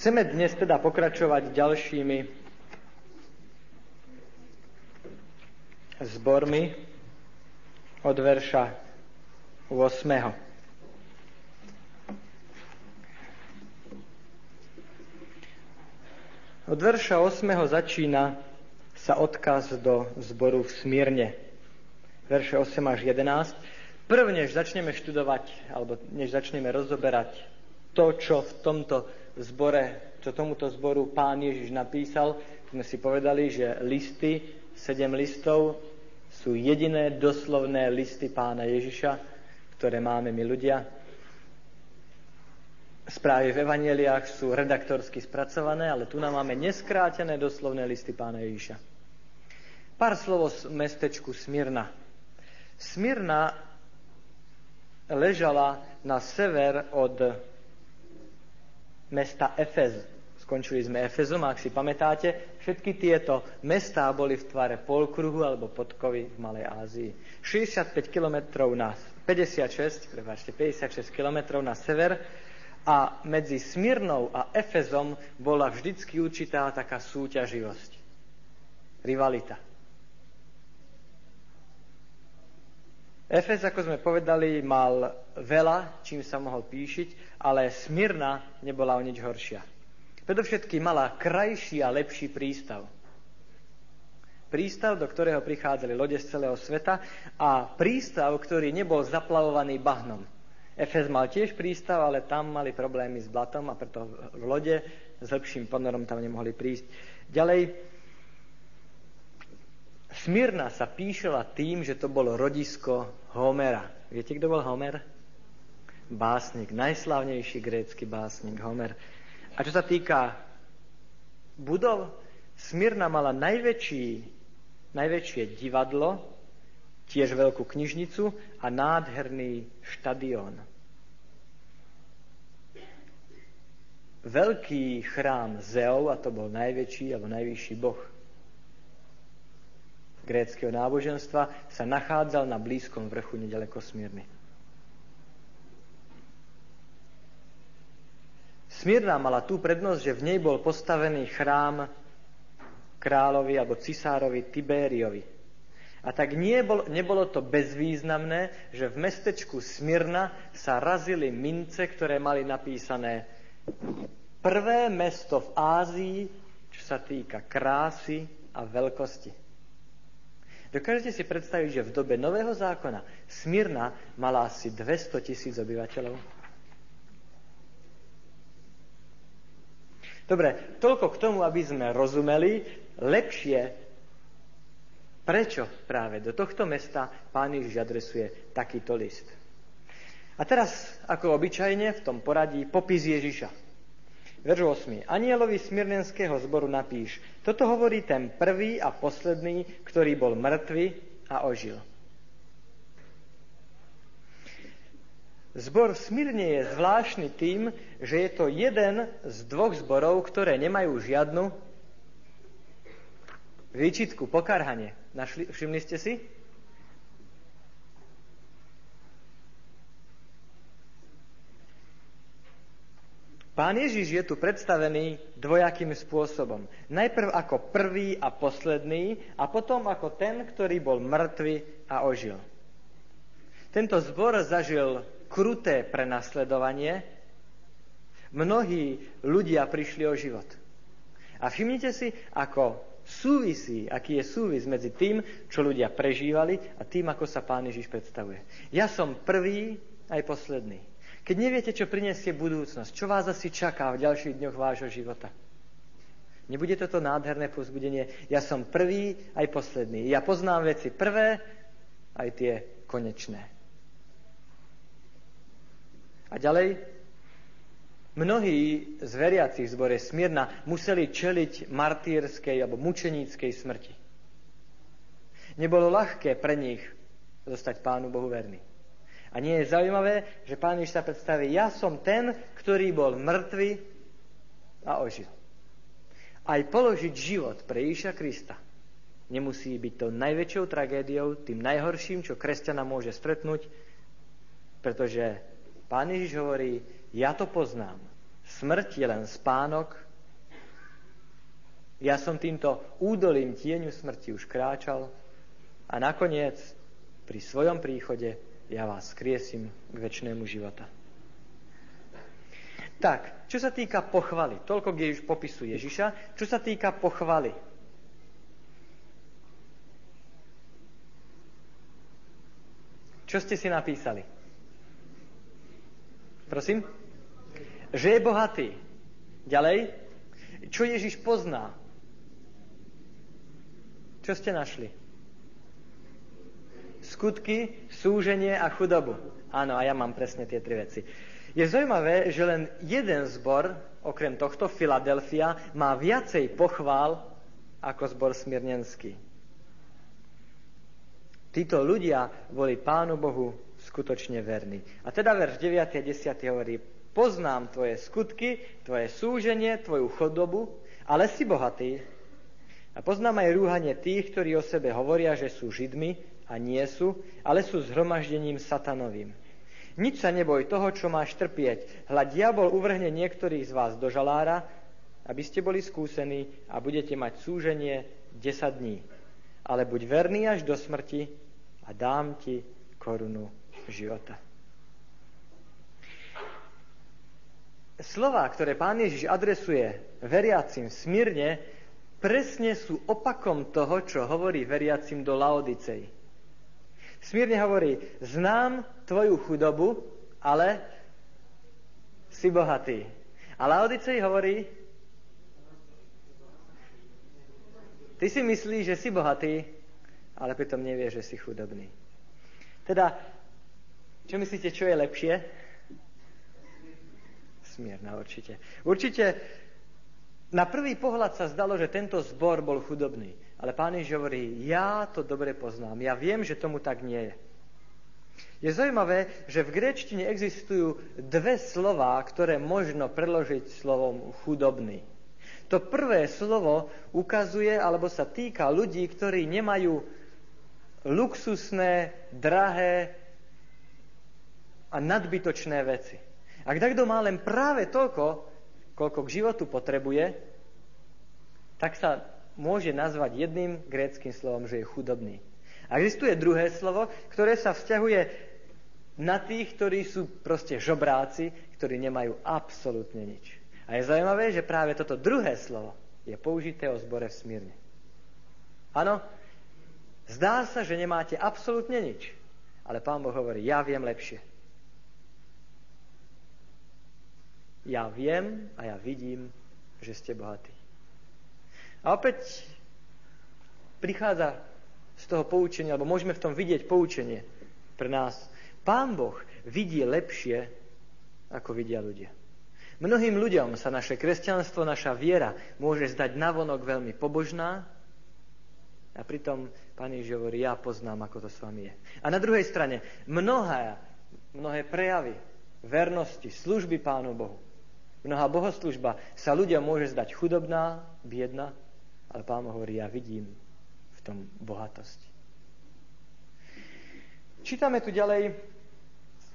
Chceme dnes teda pokračovať ďalšími zbormi od verša 8. Od verša 8. začína sa odkaz do zboru v Smírne. Verše 8 až 11. Prv, než začneme študovať, alebo než začneme rozoberať to, čo v tomto zbore, čo tomuto zboru pán Ježiš napísal, sme si povedali, že listy, sedem listov, sú jediné doslovné listy pána Ježiša, ktoré máme my ľudia správy v evaneliách sú redaktorsky spracované, ale tu nám máme neskrátené doslovné listy pána Ježiša. Pár slov o mestečku Smyrna. Smyrna ležala na sever od mesta Efez. Skončili sme Efezom, ak si pamätáte, všetky tieto mestá boli v tvare polkruhu alebo podkovy v Malej Ázii. 65 km na 56, prepáčte, 56 km na sever a medzi Smyrnou a Efezom bola vždycky určitá taká súťaživosť. Rivalita. Efez, ako sme povedali, mal veľa, čím sa mohol píšiť, ale Smyrna nebola o nič horšia. Predovšetkým mala krajší a lepší prístav. Prístav, do ktorého prichádzali lode z celého sveta a prístav, ktorý nebol zaplavovaný bahnom. Efes mal tiež prístav, ale tam mali problémy s blatom a preto v lode s lepším ponorom tam nemohli prísť. Ďalej, Smyrna sa píšela tým, že to bolo rodisko Homera. Viete, kto bol Homer? Básnik, najslavnejší grécky básnik Homer. A čo sa týka budov, Smyrna mala najväčší, najväčšie divadlo, tiež veľkú knižnicu a nádherný štadión. veľký chrám Zeov, a to bol najväčší alebo najvyšší boh gréckého náboženstva, sa nachádzal na blízkom vrchu nedaleko Smírny. Smírna mala tú prednosť, že v nej bol postavený chrám kráľovi alebo cisárovi Tibériovi. A tak nebolo, nebolo to bezvýznamné, že v mestečku Smyrna sa razili mince, ktoré mali napísané prvé mesto v Ázii, čo sa týka krásy a veľkosti. Dokážete si predstaviť, že v dobe Nového zákona Smyrna mala asi 200 tisíc obyvateľov? Dobre, toľko k tomu, aby sme rozumeli lepšie, prečo práve do tohto mesta pán Ježiš adresuje takýto list. A teraz, ako obyčajne, v tom poradí popis Ježiša. Verš 8. Anielovi Smirnenského zboru napíš, toto hovorí ten prvý a posledný, ktorý bol mŕtvy a ožil. Zbor v Smyrne je zvláštny tým, že je to jeden z dvoch zborov, ktoré nemajú žiadnu výčitku, pokarhanie. Našli, všimli ste si? Pán Ježiš je tu predstavený dvojakým spôsobom. Najprv ako prvý a posledný a potom ako ten, ktorý bol mŕtvy a ožil. Tento zbor zažil kruté prenasledovanie. Mnohí ľudia prišli o život. A všimnite si, ako súvisí, aký je súvis medzi tým, čo ľudia prežívali a tým, ako sa Pán Ježiš predstavuje. Ja som prvý aj posledný. Keď neviete, čo prinesie budúcnosť, čo vás asi čaká v ďalších dňoch vášho života. Nebude toto nádherné pozbudenie? Ja som prvý aj posledný. Ja poznám veci prvé, aj tie konečné. A ďalej, mnohí z veriacich zbore Smírna museli čeliť martýrskej alebo mučeníckej smrti. Nebolo ľahké pre nich zostať Pánu Bohu verný. A nie je zaujímavé, že pán Ježiš sa predstaví, ja som ten, ktorý bol mŕtvy a ožil. Aj položiť život pre Ježiša Krista nemusí byť to najväčšou tragédiou, tým najhorším, čo kresťana môže stretnúť, pretože pán Ježiš hovorí, ja to poznám. Smrť je len spánok. Ja som týmto údolím tieňu smrti už kráčal a nakoniec pri svojom príchode ja vás skriesím k väčšnému života. Tak, čo sa týka pochvaly, toľko kde už popisu Ježiša, čo sa týka pochvaly. Čo ste si napísali? Prosím? Že je bohatý. Ďalej? Čo Ježiš pozná? Čo ste našli? Skutky, súženie a chudobu. Áno, a ja mám presne tie tri veci. Je zaujímavé, že len jeden zbor, okrem tohto, Filadelfia, má viacej pochvál ako zbor Smirnenský. Títo ľudia boli Pánu Bohu skutočne verní. A teda verš 9 a 10 hovorí, poznám tvoje skutky, tvoje súženie, tvoju chodobu, ale si bohatý. A poznám aj rúhanie tých, ktorí o sebe hovoria, že sú židmi a nie sú, ale sú zhromaždením satanovým. Nič sa neboj toho, čo máš trpieť. Hľa diabol uvrhne niektorých z vás do žalára, aby ste boli skúsení a budete mať súženie 10 dní. Ale buď verný až do smrti a dám ti korunu života. Slová, ktoré pán Ježiš adresuje veriacim smírne, presne sú opakom toho, čo hovorí veriacim do Laodicej. Smírne hovorí, znám tvoju chudobu, ale si bohatý. A Laodicej hovorí, ty si myslíš, že si bohatý, ale pritom nevieš, že si chudobný. Teda, čo myslíte, čo je lepšie? Smierna, určite. Určite na prvý pohľad sa zdalo, že tento zbor bol chudobný. Ale pán Ježiš hovorí, ja to dobre poznám, ja viem, že tomu tak nie je. Je zaujímavé, že v gréčtine existujú dve slová, ktoré možno preložiť slovom chudobný. To prvé slovo ukazuje alebo sa týka ľudí, ktorí nemajú luxusné, drahé a nadbytočné veci. Ak takto má len práve toľko, koľko k životu potrebuje, tak sa môže nazvať jedným gréckým slovom, že je chudobný. A existuje druhé slovo, ktoré sa vzťahuje na tých, ktorí sú proste žobráci, ktorí nemajú absolútne nič. A je zaujímavé, že práve toto druhé slovo je použité o zbore v Smírne. Áno, zdá sa, že nemáte absolútne nič, ale Pán Boh hovorí, ja viem lepšie. Ja viem a ja vidím, že ste bohatí. A opäť prichádza z toho poučenia, alebo môžeme v tom vidieť poučenie pre nás. Pán Boh vidí lepšie, ako vidia ľudia. Mnohým ľuďom sa naše kresťanstvo, naša viera môže zdať navonok veľmi pobožná a pritom Pán Ježiš hovorí, ja poznám, ako to s vami je. A na druhej strane, mnohé, mnohé prejavy vernosti, služby Pánu Bohu, mnohá bohoslužba sa ľudia môže zdať chudobná, biedna, ale pán hovorí, ja vidím v tom bohatosť. Čítame tu ďalej,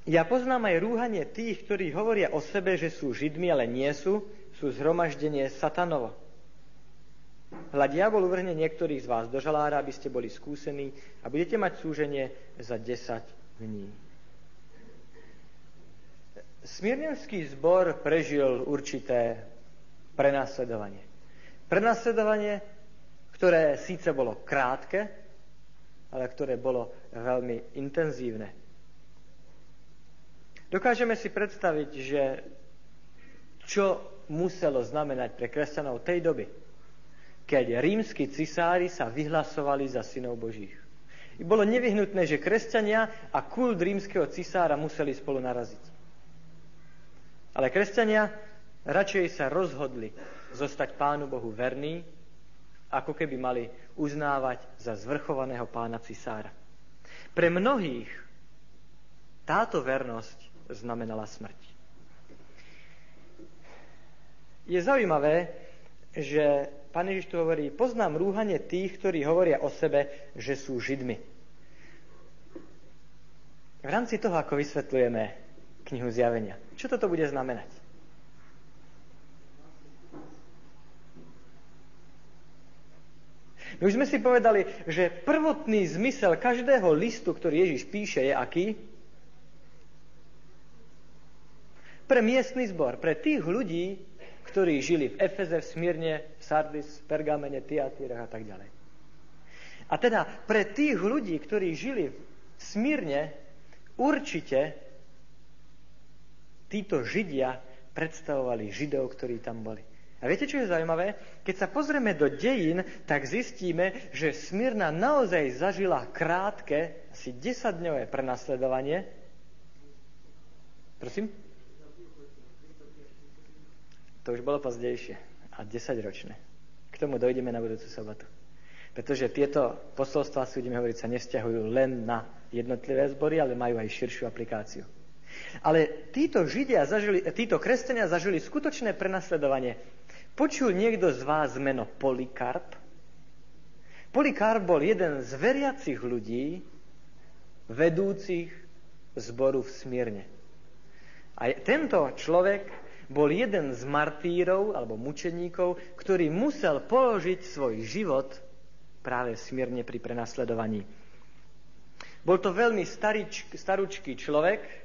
ja poznám aj rúhanie tých, ktorí hovoria o sebe, že sú židmi, ale nie sú, sú zhromaždenie satanovo. Hľa diabol uvrhne niektorých z vás do žalára, aby ste boli skúsení a budete mať súženie za 10 dní. Smirnenský zbor prežil určité prenasledovanie. Prenasledovanie, ktoré síce bolo krátke, ale ktoré bolo veľmi intenzívne. Dokážeme si predstaviť, že čo muselo znamenať pre kresťanov tej doby, keď rímsky cisári sa vyhlasovali za synov Božích. I bolo nevyhnutné, že kresťania a kult rímskeho cisára museli spolu naraziť. Ale kresťania radšej sa rozhodli zostať Pánu Bohu verní, ako keby mali uznávať za zvrchovaného pána cisára. Pre mnohých táto vernosť znamenala smrť. Je zaujímavé, že pán Ježiš tu hovorí, poznám rúhanie tých, ktorí hovoria o sebe, že sú židmi. V rámci toho, ako vysvetľujeme knihu zjavenia, čo toto bude znamenať? My už sme si povedali, že prvotný zmysel každého listu, ktorý Ježiš píše, je aký? Pre miestny zbor, pre tých ľudí, ktorí žili v Efeze, v Smírne, v Sardis, v Pergamene, Tiatírach a tak ďalej. A teda pre tých ľudí, ktorí žili v Smírne, určite títo Židia predstavovali Židov, ktorí tam boli. A viete, čo je zaujímavé? Keď sa pozrieme do dejín, tak zistíme, že Smyrna naozaj zažila krátke, asi 10-dňové prenasledovanie. Prosím? To už bolo pozdejšie. A 10 ročné. K tomu dojdeme na budúcu sobotu. Pretože tieto posolstvá, si budeme hovoriť, sa nevzťahujú len na jednotlivé zbory, ale majú aj širšiu aplikáciu. Ale títo Židia zažili, títo kresťania zažili skutočné prenasledovanie. Počul niekto z vás meno Polikarp? Polikarp bol jeden z veriacich ľudí, vedúcich zboru v Smírne. A tento človek bol jeden z martírov alebo mučeníkov, ktorý musel položiť svoj život práve smierne pri prenasledovaní. Bol to veľmi starič, staručký človek,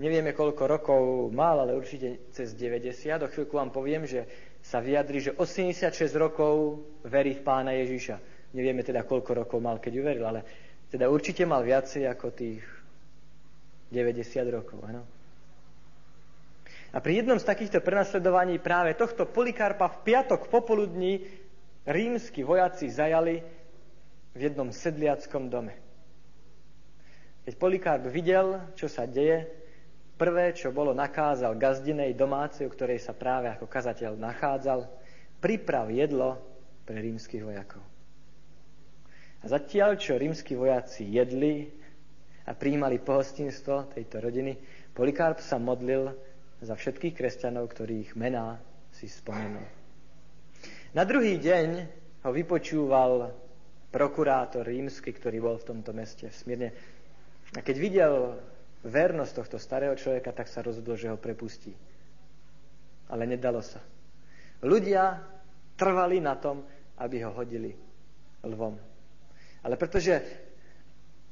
nevieme koľko rokov mal, ale určite cez 90. Do chvíľku vám poviem, že sa vyjadri, že 86 rokov verí v pána Ježiša. Nevieme teda, koľko rokov mal, keď uveril, ale teda určite mal viacej ako tých 90 rokov. Ano? A pri jednom z takýchto prenasledovaní práve tohto Polikarpa v piatok popoludní rímsky vojaci zajali v jednom sedliackom dome. Keď Polikarp videl, čo sa deje, prvé, čo bolo, nakázal gazdinej domácej, u ktorej sa práve ako kazateľ nachádzal, priprav jedlo pre rímskych vojakov. A zatiaľ, čo rímsky vojaci jedli a príjmali pohostinstvo tejto rodiny, Polikarp sa modlil za všetkých kresťanov, ktorých mená si spomenul. Na druhý deň ho vypočúval prokurátor rímsky, ktorý bol v tomto meste v Smírne. A keď videl vernosť tohto starého človeka, tak sa rozhodol, že ho prepustí. Ale nedalo sa. Ľudia trvali na tom, aby ho hodili lvom. Ale pretože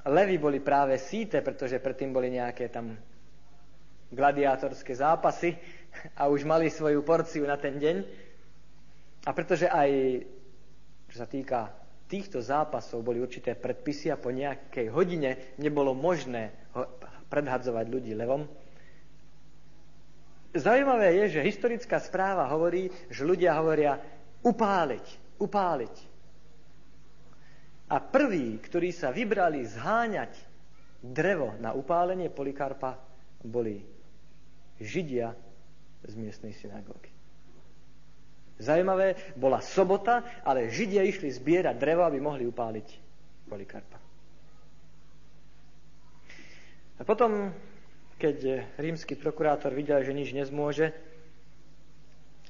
levy boli práve síte, pretože predtým boli nejaké tam gladiátorské zápasy a už mali svoju porciu na ten deň. A pretože aj, čo sa týka týchto zápasov, boli určité predpisy a po nejakej hodine nebolo možné predhadzovať ľudí levom. Zaujímavé je, že historická správa hovorí, že ľudia hovoria upáliť, upáliť. A prví, ktorí sa vybrali zháňať drevo na upálenie Polikarpa, boli Židia z miestnej synagógy. Zajímavé, bola sobota, ale Židia išli zbierať drevo, aby mohli upáliť Polikarpa. A potom, keď rímsky prokurátor videl, že nič nezmôže,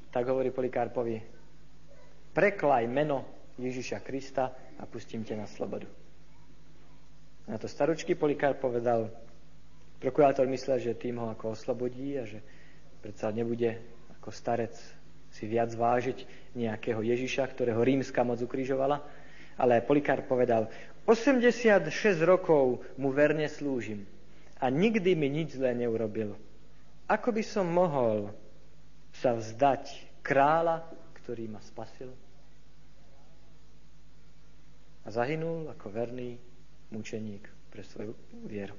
tak hovorí Polikarpovi, preklaj meno Ježiša Krista a pustím ťa na slobodu. Na to staručký Polikarp povedal, Prokurátor myslel, že tým ho ako oslobodí a že predsa nebude ako starec si viac vážiť nejakého Ježiša, ktorého rímska moc ukrižovala. Ale Polikár povedal, 86 rokov mu verne slúžim a nikdy mi nič zlé neurobil. Ako by som mohol sa vzdať kráľa, ktorý ma spasil? A zahynul ako verný mučeník pre svoju vieru.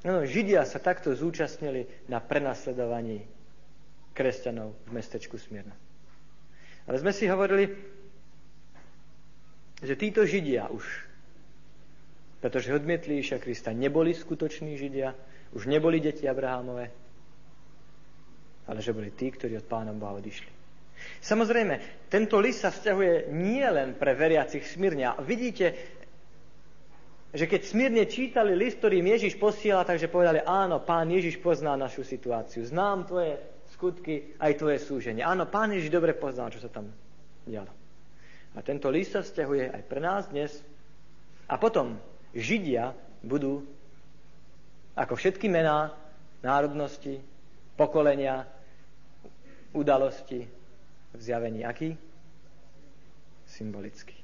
No, Židia sa takto zúčastnili na prenasledovaní kresťanov v mestečku Smierna. Ale sme si hovorili, že títo Židia už, pretože odmietli Iša Krista, neboli skutoční Židia, už neboli deti Abrahámové, ale že boli tí, ktorí od Pána Boha odišli. Samozrejme, tento list sa vzťahuje nie len pre veriacich. A vidíte, že keď smírne čítali list, ktorým Ježiš posiela, takže povedali, áno, pán Ježiš pozná našu situáciu, znám tvoje skutky, aj tvoje súženie. Áno, pán Ježiš dobre pozná, čo sa tam dialo. A tento list sa vzťahuje aj pre nás dnes. A potom Židia budú, ako všetky mená, národnosti, pokolenia, udalosti v zjavení aký? Symbolický.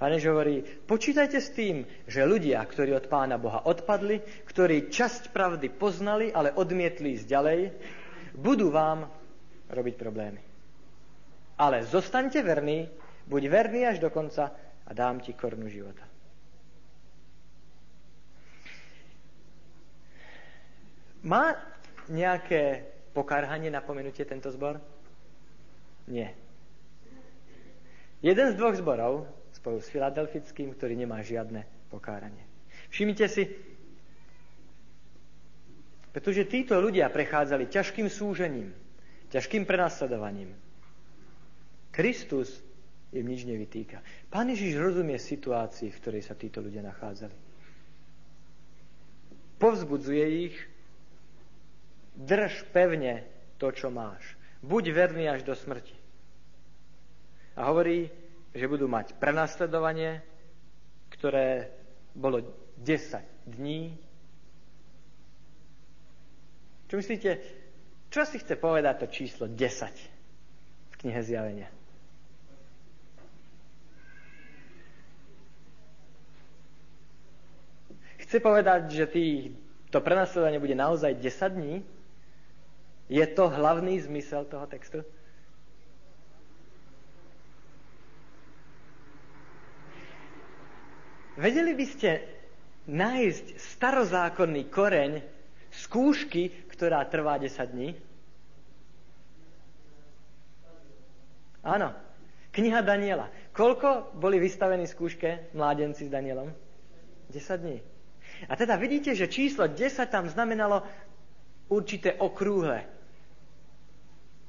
Pane hovorí, počítajte s tým, že ľudia, ktorí od Pána Boha odpadli, ktorí časť pravdy poznali, ale odmietli ísť ďalej, budú vám robiť problémy. Ale zostaňte verní, buď verný až do konca a dám ti korunu života. Má nejaké pokarhanie napomenutie tento zbor? Nie. Jeden z dvoch zborov, spolu s filadelfickým, ktorý nemá žiadne pokáranie. Všimnite si, pretože títo ľudia prechádzali ťažkým súžením, ťažkým prenasledovaním. Kristus im nič nevytýka. Pán Ježiš rozumie situácii, v ktorej sa títo ľudia nachádzali. Povzbudzuje ich, drž pevne to, čo máš. Buď verný až do smrti. A hovorí, že budú mať prenasledovanie, ktoré bolo 10 dní. Čo myslíte, čo si chce povedať to číslo 10 v knihe Zjavenia? Chce povedať, že tý, to prenasledovanie bude naozaj 10 dní? Je to hlavný zmysel toho textu? Vedeli by ste nájsť starozákonný koreň skúšky, ktorá trvá 10 dní? Áno. Kniha Daniela. Koľko boli vystavení skúške mládenci s Danielom? 10 dní. A teda vidíte, že číslo 10 tam znamenalo určité okrúhle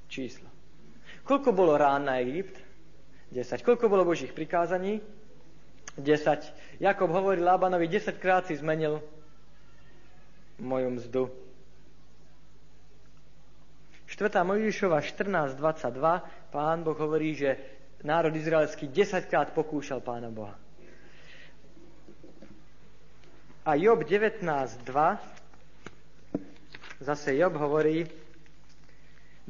číslo. Koľko bolo rán na Egypt? 10. Koľko bolo Božích prikázaní? 10. Jakob hovorí Lábanovi, 10 krát si zmenil moju mzdu. 4. Mojžišova 14.22 pán Boh hovorí, že národ izraelský 10 krát pokúšal pána Boha. A Job 19.2 zase Job hovorí,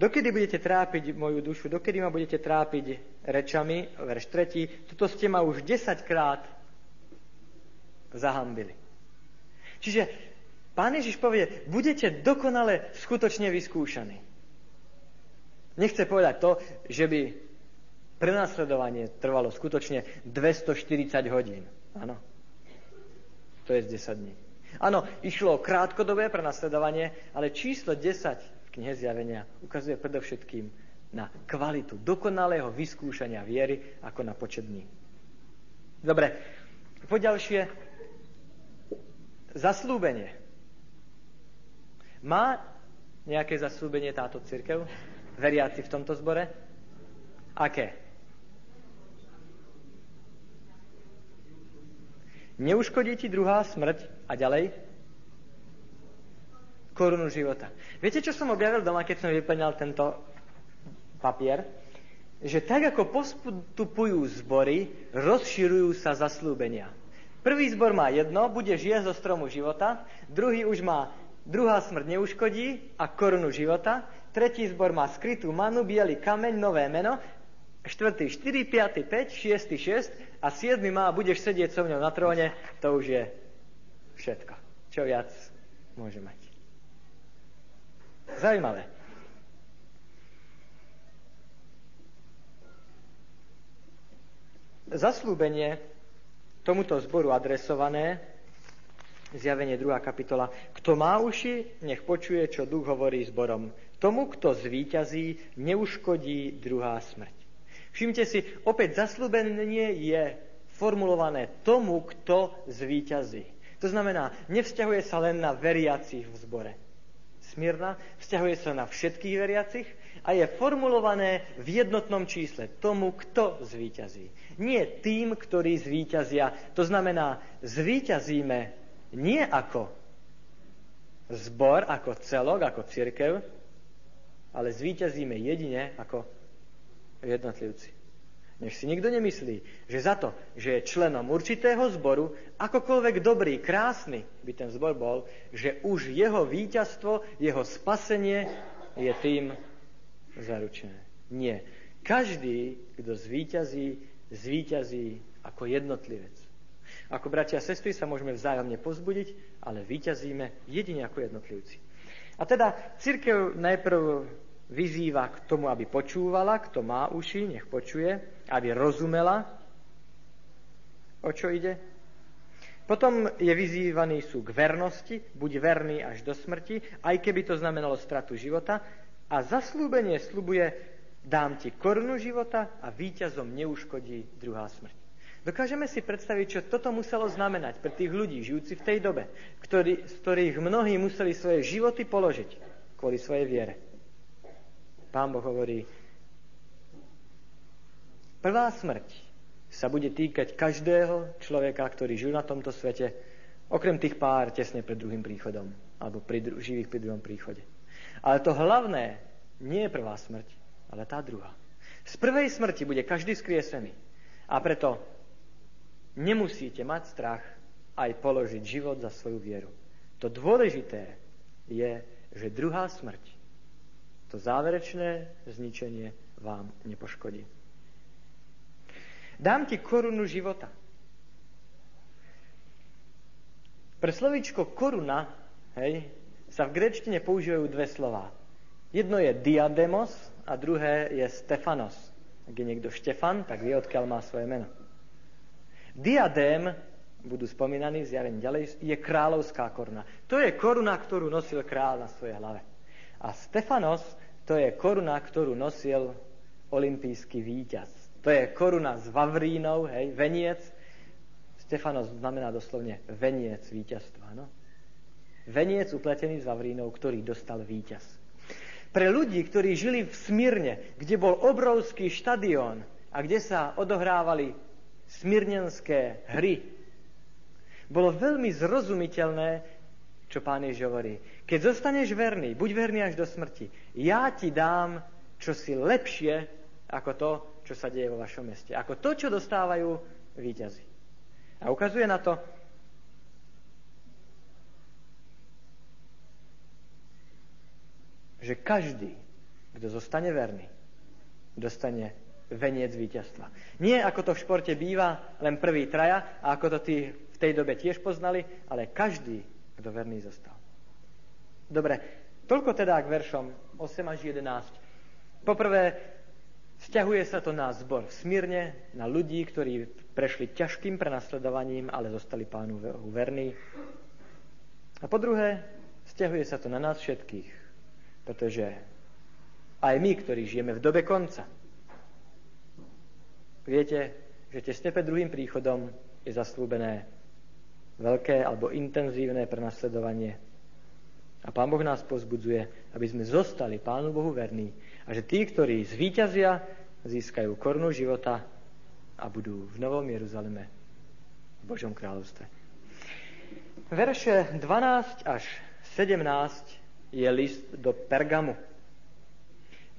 Dokedy budete trápiť moju dušu, dokedy ma budete trápiť rečami, verš 3, toto ste ma už 10 krát zahambili. Čiže pán Ježiš povie, budete dokonale skutočne vyskúšaní. Nechce povedať to, že by prenasledovanie trvalo skutočne 240 hodín. Áno. To je z 10 dní. Áno, išlo o krátkodobé prenasledovanie, ale číslo 10 knihe Zjavenia ukazuje predovšetkým na kvalitu dokonalého vyskúšania viery ako na počet dní. Dobre, poďalšie, zaslúbenie. Má nejaké zaslúbenie táto církev? Veriaci v tomto zbore? Aké? Neuškodí ti druhá smrť a ďalej? korunu života. Viete, čo som objavil doma, keď som vyplňal tento papier? Že tak, ako postupujú zbory, rozširujú sa zaslúbenia. Prvý zbor má jedno, bude žije zo stromu života, druhý už má druhá smrť neuškodí a korunu života, tretí zbor má skrytú manu, biely kameň, nové meno, štvrtý 4, 5, 5, 6, 6 a siedmy má, budeš sedieť so mnou na tróne, to už je všetko. Čo viac môže mať. Zajímavé. Zaslúbenie tomuto zboru adresované, zjavenie 2. kapitola, kto má uši, nech počuje, čo duch hovorí zborom. Tomu, kto zvíťazí, neuškodí druhá smrť. Všimte si, opäť zaslúbenie je formulované tomu, kto zvíťazí. To znamená, nevzťahuje sa len na veriacich v zbore Smírna, vzťahuje sa na všetkých veriacich a je formulované v jednotnom čísle tomu, kto zvíťazí. Nie tým, ktorí zvíťazia. To znamená, zvíťazíme nie ako zbor, ako celok, ako církev, ale zvíťazíme jedine ako jednotlivci. Nech si nikto nemyslí, že za to, že je členom určitého zboru, akokoľvek dobrý, krásny by ten zbor bol, že už jeho víťazstvo, jeho spasenie je tým, zaručené. Nie. Každý, kto zvíťazí, zvíťazí ako jednotlivec. Ako bratia a sestry sa môžeme vzájomne pozbudiť, ale vyťazíme jedine ako jednotlivci. A teda církev najprv vyzýva k tomu, aby počúvala, kto má uši, nech počuje, aby rozumela, o čo ide. Potom je vyzývaný sú k vernosti, buď verný až do smrti, aj keby to znamenalo stratu života. A zaslúbenie slubuje, dám ti korunu života a víťazom neuškodí druhá smrť. Dokážeme si predstaviť, čo toto muselo znamenať pre tých ľudí, žijúci v tej dobe, ktorý, z ktorých mnohí museli svoje životy položiť kvôli svojej viere. Pán Boh hovorí, prvá smrť sa bude týkať každého človeka, ktorý žil na tomto svete, okrem tých pár tesne pred druhým príchodom, alebo pri dru- živých pri druhom príchode. Ale to hlavné nie je prvá smrť, ale tá druhá. Z prvej smrti bude každý skriesený. A preto nemusíte mať strach aj položiť život za svoju vieru. To dôležité je, že druhá smrť, to záverečné zničenie vám nepoškodí. Dám ti korunu života. Pre slovíčko koruna hej, sa v grečtine používajú dve slova. Jedno je diademos a druhé je Stefanos. Ak je niekto Štefan, tak vie, odkiaľ má svoje meno. Diadém, budú spomínaní zjavení ďalej, je kráľovská koruna. To je koruna, ktorú nosil kráľ na svojej hlave. A Stefanos, to je koruna, ktorú nosil olimpijský víťaz. To je koruna z Vavrínov, hej, veniec. Stefanos znamená doslovne veniec víťazstva. No? Veniec upletený z Vavrínov, ktorý dostal víťaz. Pre ľudí, ktorí žili v Smírne, kde bol obrovský štadión a kde sa odohrávali smirnenské hry, bolo veľmi zrozumiteľné, čo pán Ježiš hovorí. Keď zostaneš verný, buď verný až do smrti, ja ti dám čosi lepšie ako to, čo sa deje vo vašom meste. Ako to, čo dostávajú výťazy. A ukazuje na to, že každý, kto zostane verný, dostane veniec víťazstva. Nie ako to v športe býva, len prvý traja, a ako to tí v tej dobe tiež poznali, ale každý, kto verný zostal. Dobre, toľko teda k veršom 8 až 11. Poprvé, vzťahuje sa to na zbor v Smírne, na ľudí, ktorí prešli ťažkým prenasledovaním, ale zostali pánu verní. A po druhé, vzťahuje sa to na nás všetkých, pretože aj my, ktorí žijeme v dobe konca, Viete, že tesne pred druhým príchodom je zaslúbené veľké alebo intenzívne prenasledovanie. A Pán Boh nás pozbudzuje, aby sme zostali Pánu Bohu verní a že tí, ktorí zvíťazia, získajú korunu života a budú v Novom Jeruzaleme v Božom kráľovstve. Verše 12 až 17 je list do Pergamu.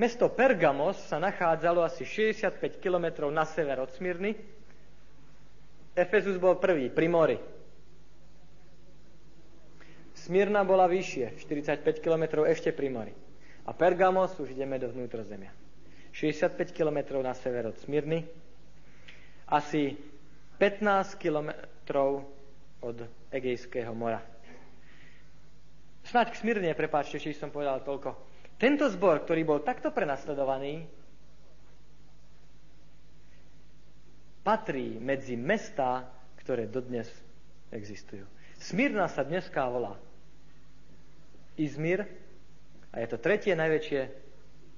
Mesto Pergamos sa nachádzalo asi 65 kilometrov na sever od Smyrny. Efezus bol prvý, pri mori. Smyrna bola vyššie, 45 kilometrov ešte pri mori. A Pergamos už ideme do vnútrozemia. 65 kilometrov na sever od Smyrny, asi 15 kilometrov od Egejského mora. Snáď k Smyrne, prepáčte, či som povedal toľko tento zbor, ktorý bol takto prenasledovaný, patrí medzi mestá, ktoré dodnes existujú. Smírna sa dneska volá Izmir a je to tretie najväčšie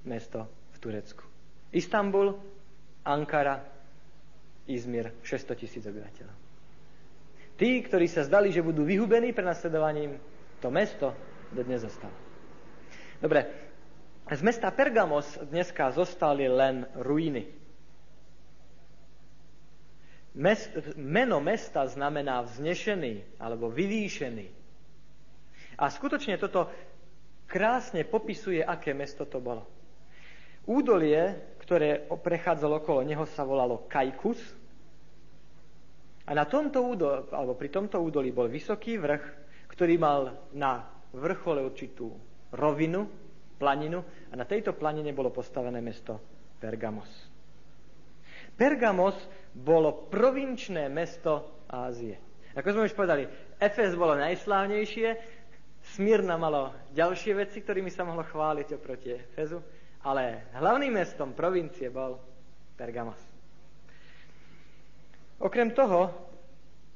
mesto v Turecku. Istanbul, Ankara, Izmir, 600 tisíc obyvateľov. Tí, ktorí sa zdali, že budú vyhubení prenasledovaním, to mesto dodnes zostalo. Dobre, z mesta Pergamos dneska zostali len ruiny. Mes, meno mesta znamená vznešený alebo vyvýšený. A skutočne toto krásne popisuje, aké mesto to bolo. Údolie, ktoré prechádzalo okolo neho, sa volalo Kajkus. A na tomto údolí, alebo pri tomto údolí bol vysoký vrch, ktorý mal na vrchole určitú rovinu, planinu a na tejto planine bolo postavené mesto Pergamos. Pergamos bolo provinčné mesto Ázie. Ako sme už povedali, Efes bolo najslávnejšie, Smírna malo ďalšie veci, ktorými sa mohlo chváliť oproti Efezu, ale hlavným mestom provincie bol Pergamos. Okrem toho,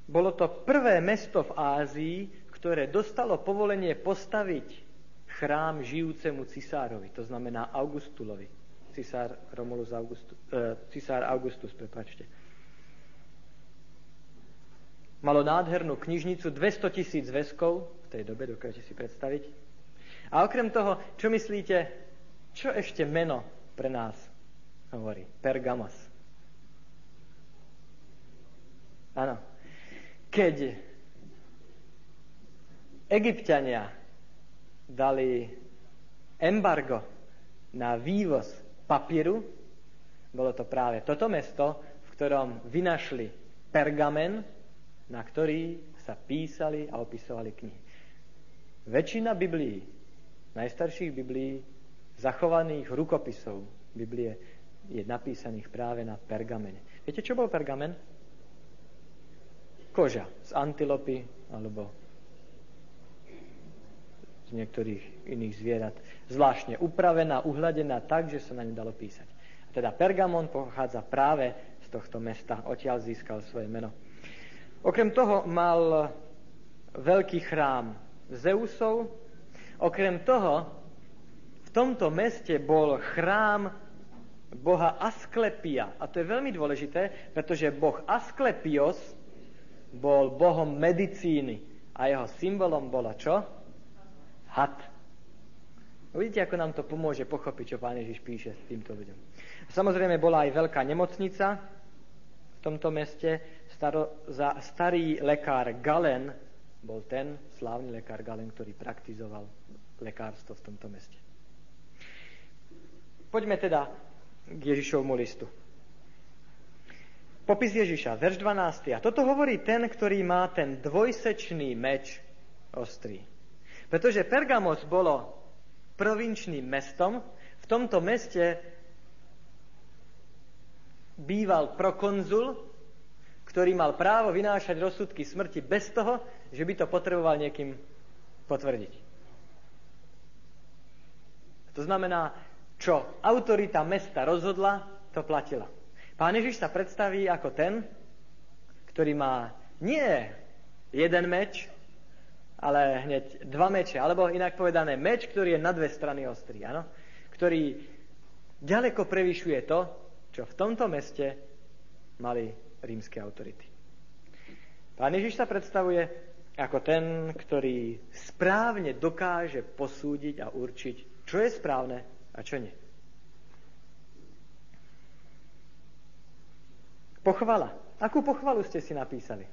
bolo to prvé mesto v Ázii, ktoré dostalo povolenie postaviť chrám žijúcemu cisárovi, to znamená Augustulovi. Cisár Romulus Augustus, e, cisár Augustus, prepačte. Malo nádhernú knižnicu, 200 tisíc väzkov, v tej dobe, dokážete si predstaviť. A okrem toho, čo myslíte, čo ešte meno pre nás hovorí? Pergamos. Áno. Keď Egyptiania dali embargo na vývoz papíru, bolo to práve toto mesto, v ktorom vynašli pergamen, na ktorý sa písali a opisovali knihy. Väčšina Biblií, najstarších Biblií, zachovaných rukopisov Biblie je napísaných práve na pergamene. Viete, čo bol pergamen? Koža z antilopy alebo z niektorých iných zvierat. Zvláštne upravená, uhladená tak, že sa na ňu dalo písať. A teda Pergamon pochádza práve z tohto mesta. Odtiaľ získal svoje meno. Okrem toho mal veľký chrám Zeusov. Okrem toho v tomto meste bol chrám boha Asklepia. A to je veľmi dôležité, pretože boh Asklepios bol bohom medicíny. A jeho symbolom bola čo? had. Uvidíte, ako nám to pomôže pochopiť, čo Pán Ježiš píše s týmto ľuďom. Samozrejme bola aj veľká nemocnica v tomto meste. Staro, za, starý lekár Galen bol ten slávny lekár Galen, ktorý praktizoval lekárstvo v tomto meste. Poďme teda k Ježišovmu listu. Popis Ježiša, verš 12. A toto hovorí ten, ktorý má ten dvojsečný meč ostrý. Pretože Pergamos bolo provinčným mestom, v tomto meste býval prokonzul, ktorý mal právo vynášať rozsudky smrti bez toho, že by to potreboval niekým potvrdiť. To znamená, čo autorita mesta rozhodla, to platila. Pán Ježiš sa predstaví ako ten, ktorý má nie jeden meč, ale hneď dva meče, alebo inak povedané, meč, ktorý je na dve strany ostrý, áno? ktorý ďaleko prevyšuje to, čo v tomto meste mali rímske autority. Pán Ježiš sa predstavuje ako ten, ktorý správne dokáže posúdiť a určiť, čo je správne a čo nie. Pochvala. Akú pochvalu ste si napísali?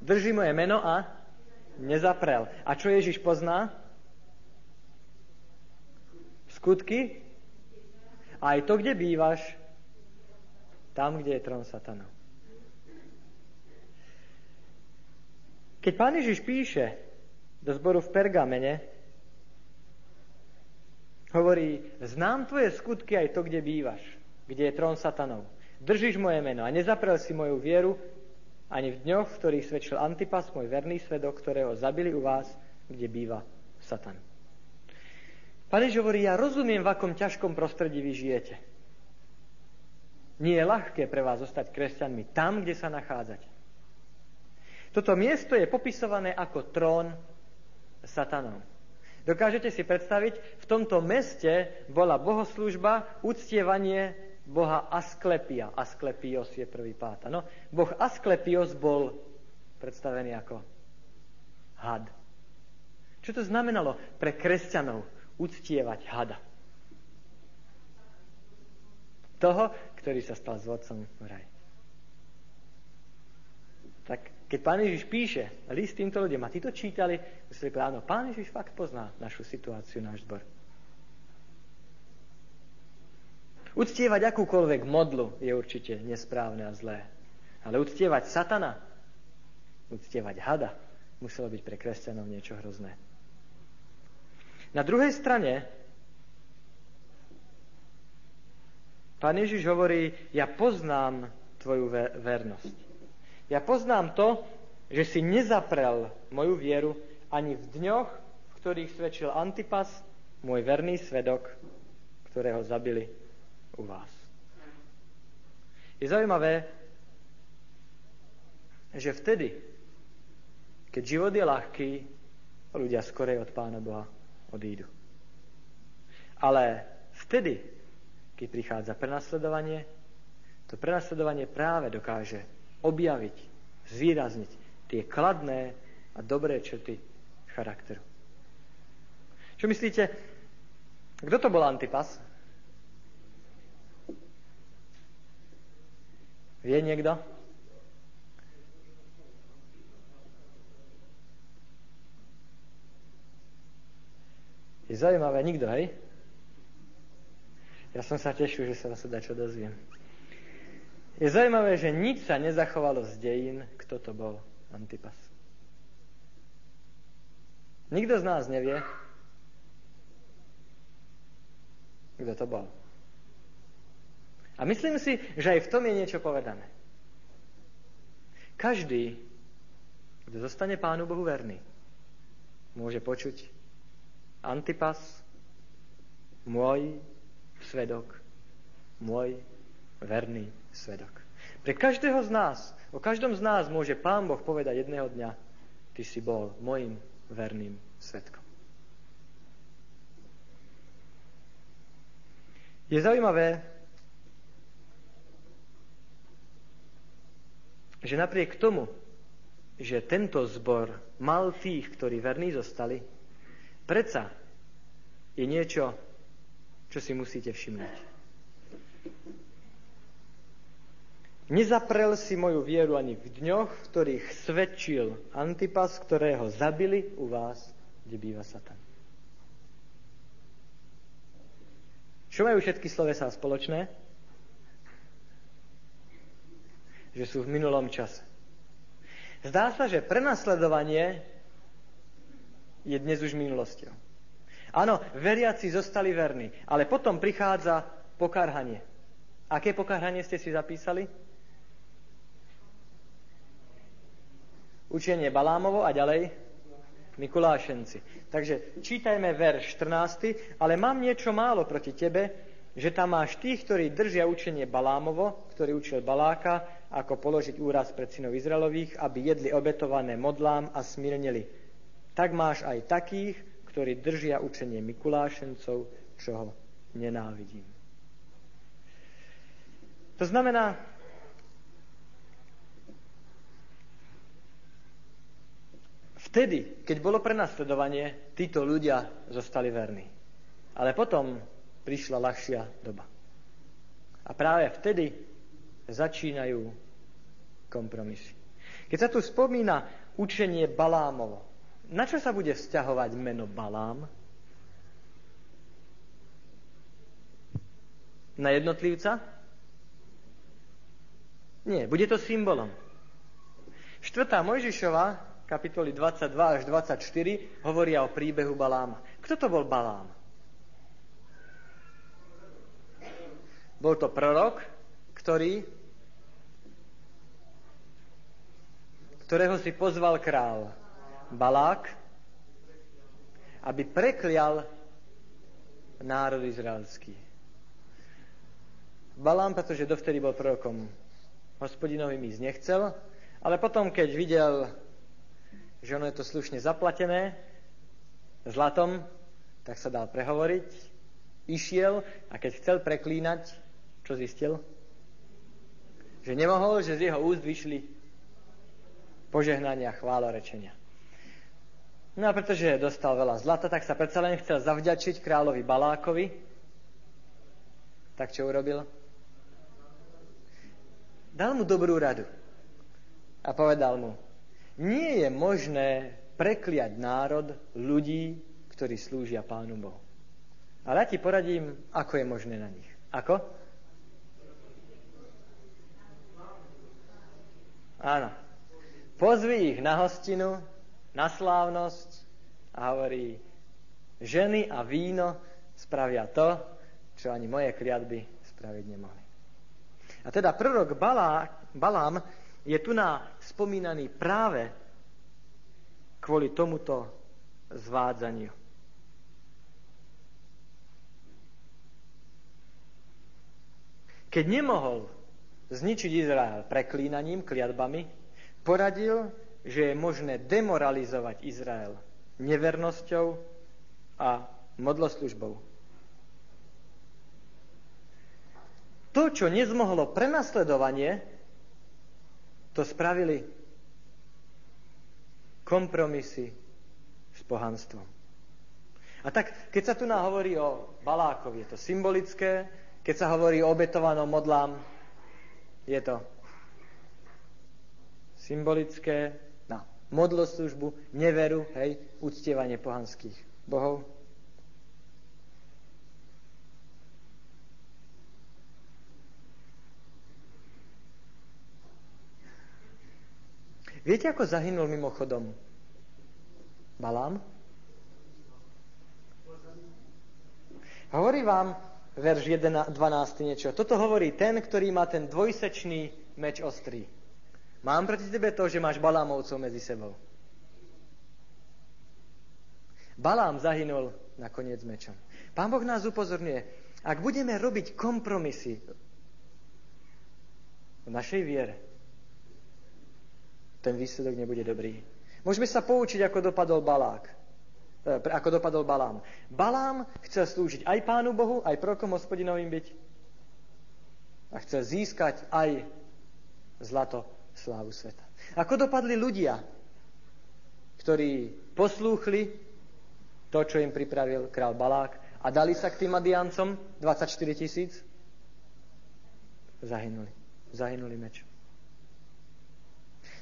Drží moje meno a nezaprel. A čo Ježiš pozná? Skutky? Aj to, kde bývaš, tam, kde je trón satana. Keď pán Ježiš píše do zboru v Pergamene, hovorí, znám tvoje skutky aj to, kde bývaš, kde je trón satanov. Držíš moje meno a nezaprel si moju vieru, ani v dňoch, v ktorých svedčil Antipas, môj verný svedok, ktorého zabili u vás, kde býva Satan. Pane hovorí, ja rozumiem, v akom ťažkom prostredí vy žijete. Nie je ľahké pre vás zostať kresťanmi tam, kde sa nachádzate. Toto miesto je popisované ako trón satanov. Dokážete si predstaviť, v tomto meste bola bohoslužba, uctievanie boha Asklepia. Asklepios je prvý pát. Ano? Boh Asklepios bol predstavený ako had. Čo to znamenalo pre kresťanov uctievať hada? Toho, ktorý sa stal zvodcom v raj. Tak keď pán Ježiš píše list týmto ľuďom a tí to čítali, mysleli, áno, pán Ježiš fakt pozná našu situáciu, náš zbor. Uctievať akúkoľvek modlu je určite nesprávne a zlé. Ale uctievať satana, uctievať hada muselo byť pre kresťanov niečo hrozné. Na druhej strane Pán Ježiš hovorí, ja poznám tvoju vernosť. Ja poznám to, že si nezaprel moju vieru ani v dňoch, v ktorých svedčil Antipas, môj verný svedok, ktorého zabili u vás. Je zaujímavé, že vtedy, keď život je ľahký, ľudia skorej od Pána Boha odídu. Ale vtedy, keď prichádza prenasledovanie, to prenasledovanie práve dokáže objaviť, zvýrazniť tie kladné a dobré črty charakteru. Čo myslíte, kto to bol Antipas? Vie niekto? Je zaujímavé, nikto, hej? Ja som sa tešil, že sa vás čo dozviem. Je zaujímavé, že nič sa nezachovalo z dejín, kto to bol Antipas. Nikto z nás nevie, kto to bol. A myslím si, že aj v tom je niečo povedané. Každý, kto zostane Pánu Bohu verný, môže počuť Antipas, môj svedok, môj verný svedok. Pre každého z nás, o každom z nás môže Pán Boh povedať jedného dňa, ty si bol môjim verným svedkom. Je zaujímavé, že napriek tomu, že tento zbor mal tých, ktorí verní zostali, Predsa je niečo, čo si musíte všimnúť. Nezaprel si moju vieru ani v dňoch, v ktorých svedčil Antipas, ktorého zabili u vás, kde býva Satan. Čo majú všetky slovesá spoločné? Že sú v minulom čase. Zdá sa, že prenasledovanie je dnes už minulosťou. Áno, veriaci zostali verní, ale potom prichádza pokarhanie. Aké pokarhanie ste si zapísali? Učenie Balámovo a ďalej Mikulášenci. Takže čítajme verš 14, ale mám niečo málo proti tebe, že tam máš tých, ktorí držia učenie Balámovo, ktorý učil Baláka, ako položiť úraz pred synov Izraelových, aby jedli obetované modlám a smírnili tak máš aj takých, ktorí držia učenie Mikulášencov, čo ho nenávidím. To znamená, vtedy, keď bolo prenasledovanie, títo ľudia zostali verní. Ale potom prišla ľahšia doba. A práve vtedy začínajú kompromisy. Keď sa tu spomína učenie Balámovo, na čo sa bude vzťahovať meno Balám? Na jednotlivca? Nie, bude to symbolom. Štvrtá Mojžišova, kapitoly 22 až 24, hovoria o príbehu Baláma. Kto to bol Balám? Bol to prorok, ktorý, ktorého si pozval král. Balák, aby preklial národ izraelský. Balám, pretože dovtedy bol prorokom hospodinovým ísť nechcel, ale potom, keď videl, že ono je to slušne zaplatené zlatom, tak sa dal prehovoriť, išiel a keď chcel preklínať, čo zistil? Že nemohol, že z jeho úst vyšli požehnania, chválorečenia. No a pretože dostal veľa zlata, tak sa predsa len chcel zavďačiť kráľovi Balákovi. Tak čo urobil? Dal mu dobrú radu. A povedal mu, nie je možné prekliať národ ľudí, ktorí slúžia Pánu Bohu. Ale ja ti poradím, ako je možné na nich. Ako? Áno. pozví ich na hostinu, na slávnosť a hovorí, ženy a víno spravia to, čo ani moje kliatby spraviť nemohli. A teda prorok Balá, Balám je tu na spomínaný práve kvôli tomuto zvádzaniu. Keď nemohol zničiť Izrael preklínaním, kliatbami, poradil, že je možné demoralizovať Izrael nevernosťou a modloslužbou. To, čo nezmohlo prenasledovanie, to spravili kompromisy s pohanstvom. A tak, keď sa tu hovorí o Balákovi, je to symbolické, keď sa hovorí o obetovanom modlám, je to symbolické modloslužbu, neveru, hej, uctievanie pohanských bohov. Viete, ako zahynul mimochodom Balám? Hovorí vám verš 12 niečo. Toto hovorí ten, ktorý má ten dvojsečný meč ostrý. Mám proti tebe to, že máš Balámovcov medzi sebou. Balám zahynul nakoniec mečom. Pán Boh nás upozorňuje, ak budeme robiť kompromisy v našej viere, ten výsledok nebude dobrý. Môžeme sa poučiť, ako dopadol Balák. E, ako dopadol Balám. Balám chcel slúžiť aj Pánu Bohu, aj prokom hospodinovým byť. A chcel získať aj zlato slávu sveta. Ako dopadli ľudia, ktorí poslúchli to, čo im pripravil král Balák a dali sa k tým Madiancom, 24 tisíc, zahynuli. Zahynuli mečom.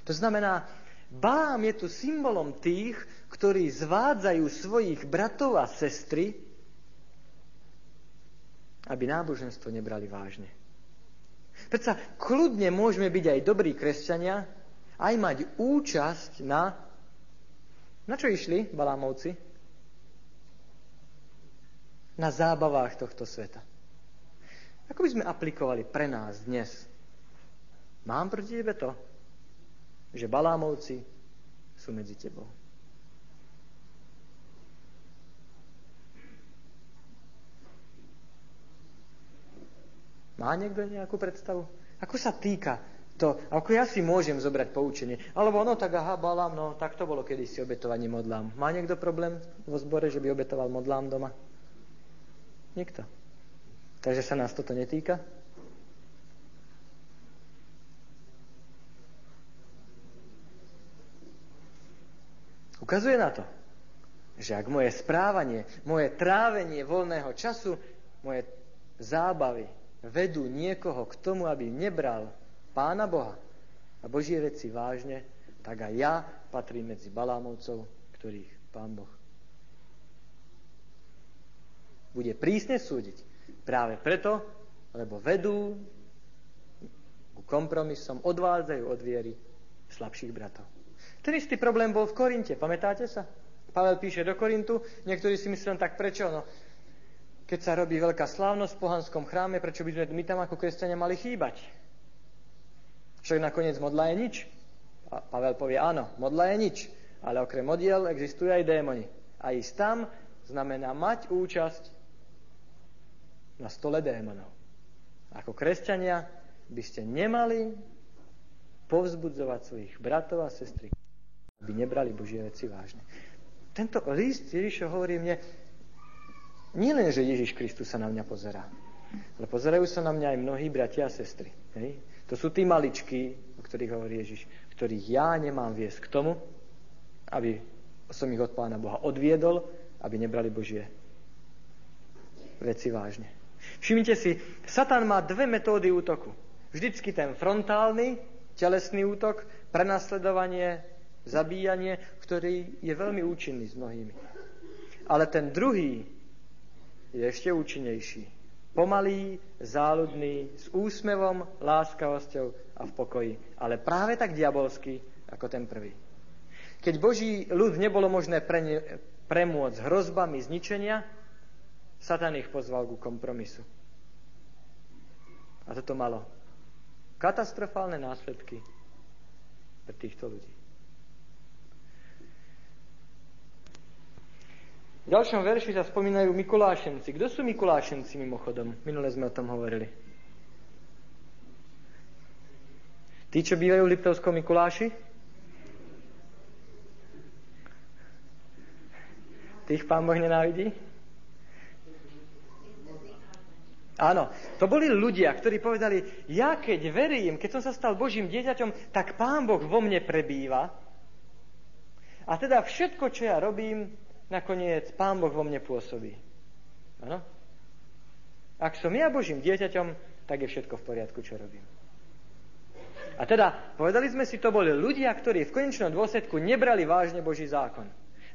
To znamená, Balám je tu symbolom tých, ktorí zvádzajú svojich bratov a sestry, aby náboženstvo nebrali vážne. Predsa kľudne môžeme byť aj dobrí kresťania, aj mať účasť na... Na čo išli Balámovci? Na zábavách tohto sveta. Ako by sme aplikovali pre nás dnes? Mám proti tebe to, že Balámovci sú medzi tebou. Má niekto nejakú predstavu? Ako sa týka to, ako ja si môžem zobrať poučenie? Alebo no tak aha, balám, no tak to bolo kedysi obetovanie modlám. Má niekto problém vo zbore, že by obetoval modlám doma? Nikto. Takže sa nás toto netýka? Ukazuje na to, že ak moje správanie, moje trávenie voľného času, moje zábavy vedú niekoho k tomu, aby nebral Pána Boha a Božie veci vážne, tak aj ja patrím medzi Balámovcov, ktorých Pán Boh bude prísne súdiť. Práve preto, lebo vedú ku kompromisom, odvádzajú od viery slabších bratov. Ten istý problém bol v Korinte, pamätáte sa? Pavel píše do Korintu, niektorí si mysleli tak prečo, no keď sa robí veľká slávnosť v pohanskom chráme, prečo by sme my tam ako kresťania mali chýbať? Však nakoniec modla je nič. A Pavel povie, áno, modla je nič, ale okrem modiel existujú aj démoni. A ísť tam znamená mať účasť na stole démonov. Ako kresťania by ste nemali povzbudzovať svojich bratov a sestry aby nebrali Božie veci vážne. Tento list Ježišov hovorí mne, nie len, že Ježiš Kristus sa na mňa pozerá, ale pozerajú sa na mňa aj mnohí bratia a sestry. Hej? To sú tí maličky, o ktorých hovorí Ježiš, ktorých ja nemám viesť k tomu, aby som ich od Pána Boha odviedol, aby nebrali Božie veci vážne. Všimnite si, Satan má dve metódy útoku. Vždycky ten frontálny, telesný útok, prenasledovanie, zabíjanie, ktorý je veľmi účinný s mnohými. Ale ten druhý je ešte účinnejší. Pomalý, záľudný, s úsmevom, láskavosťou a v pokoji. Ale práve tak diabolský, ako ten prvý. Keď Boží ľud nebolo možné pre ne, premôcť hrozbami zničenia, Satan ich pozval ku kompromisu. A toto malo katastrofálne následky pre týchto ľudí. V ďalšom verši sa spomínajú Mikulášenci. Kto sú Mikulášenci mimochodom? Minule sme o tom hovorili. Tí, čo bývajú v Liptovskom Mikuláši? Tých pán Boh nenávidí? Áno, to boli ľudia, ktorí povedali, ja keď verím, keď som sa stal Božím dieťaťom, tak Pán Boh vo mne prebýva. A teda všetko, čo ja robím, nakoniec Pán Boh vo mne pôsobí. Áno? Ak som ja Božím dieťaťom, tak je všetko v poriadku, čo robím. A teda, povedali sme si, to boli ľudia, ktorí v konečnom dôsledku nebrali vážne Boží zákon.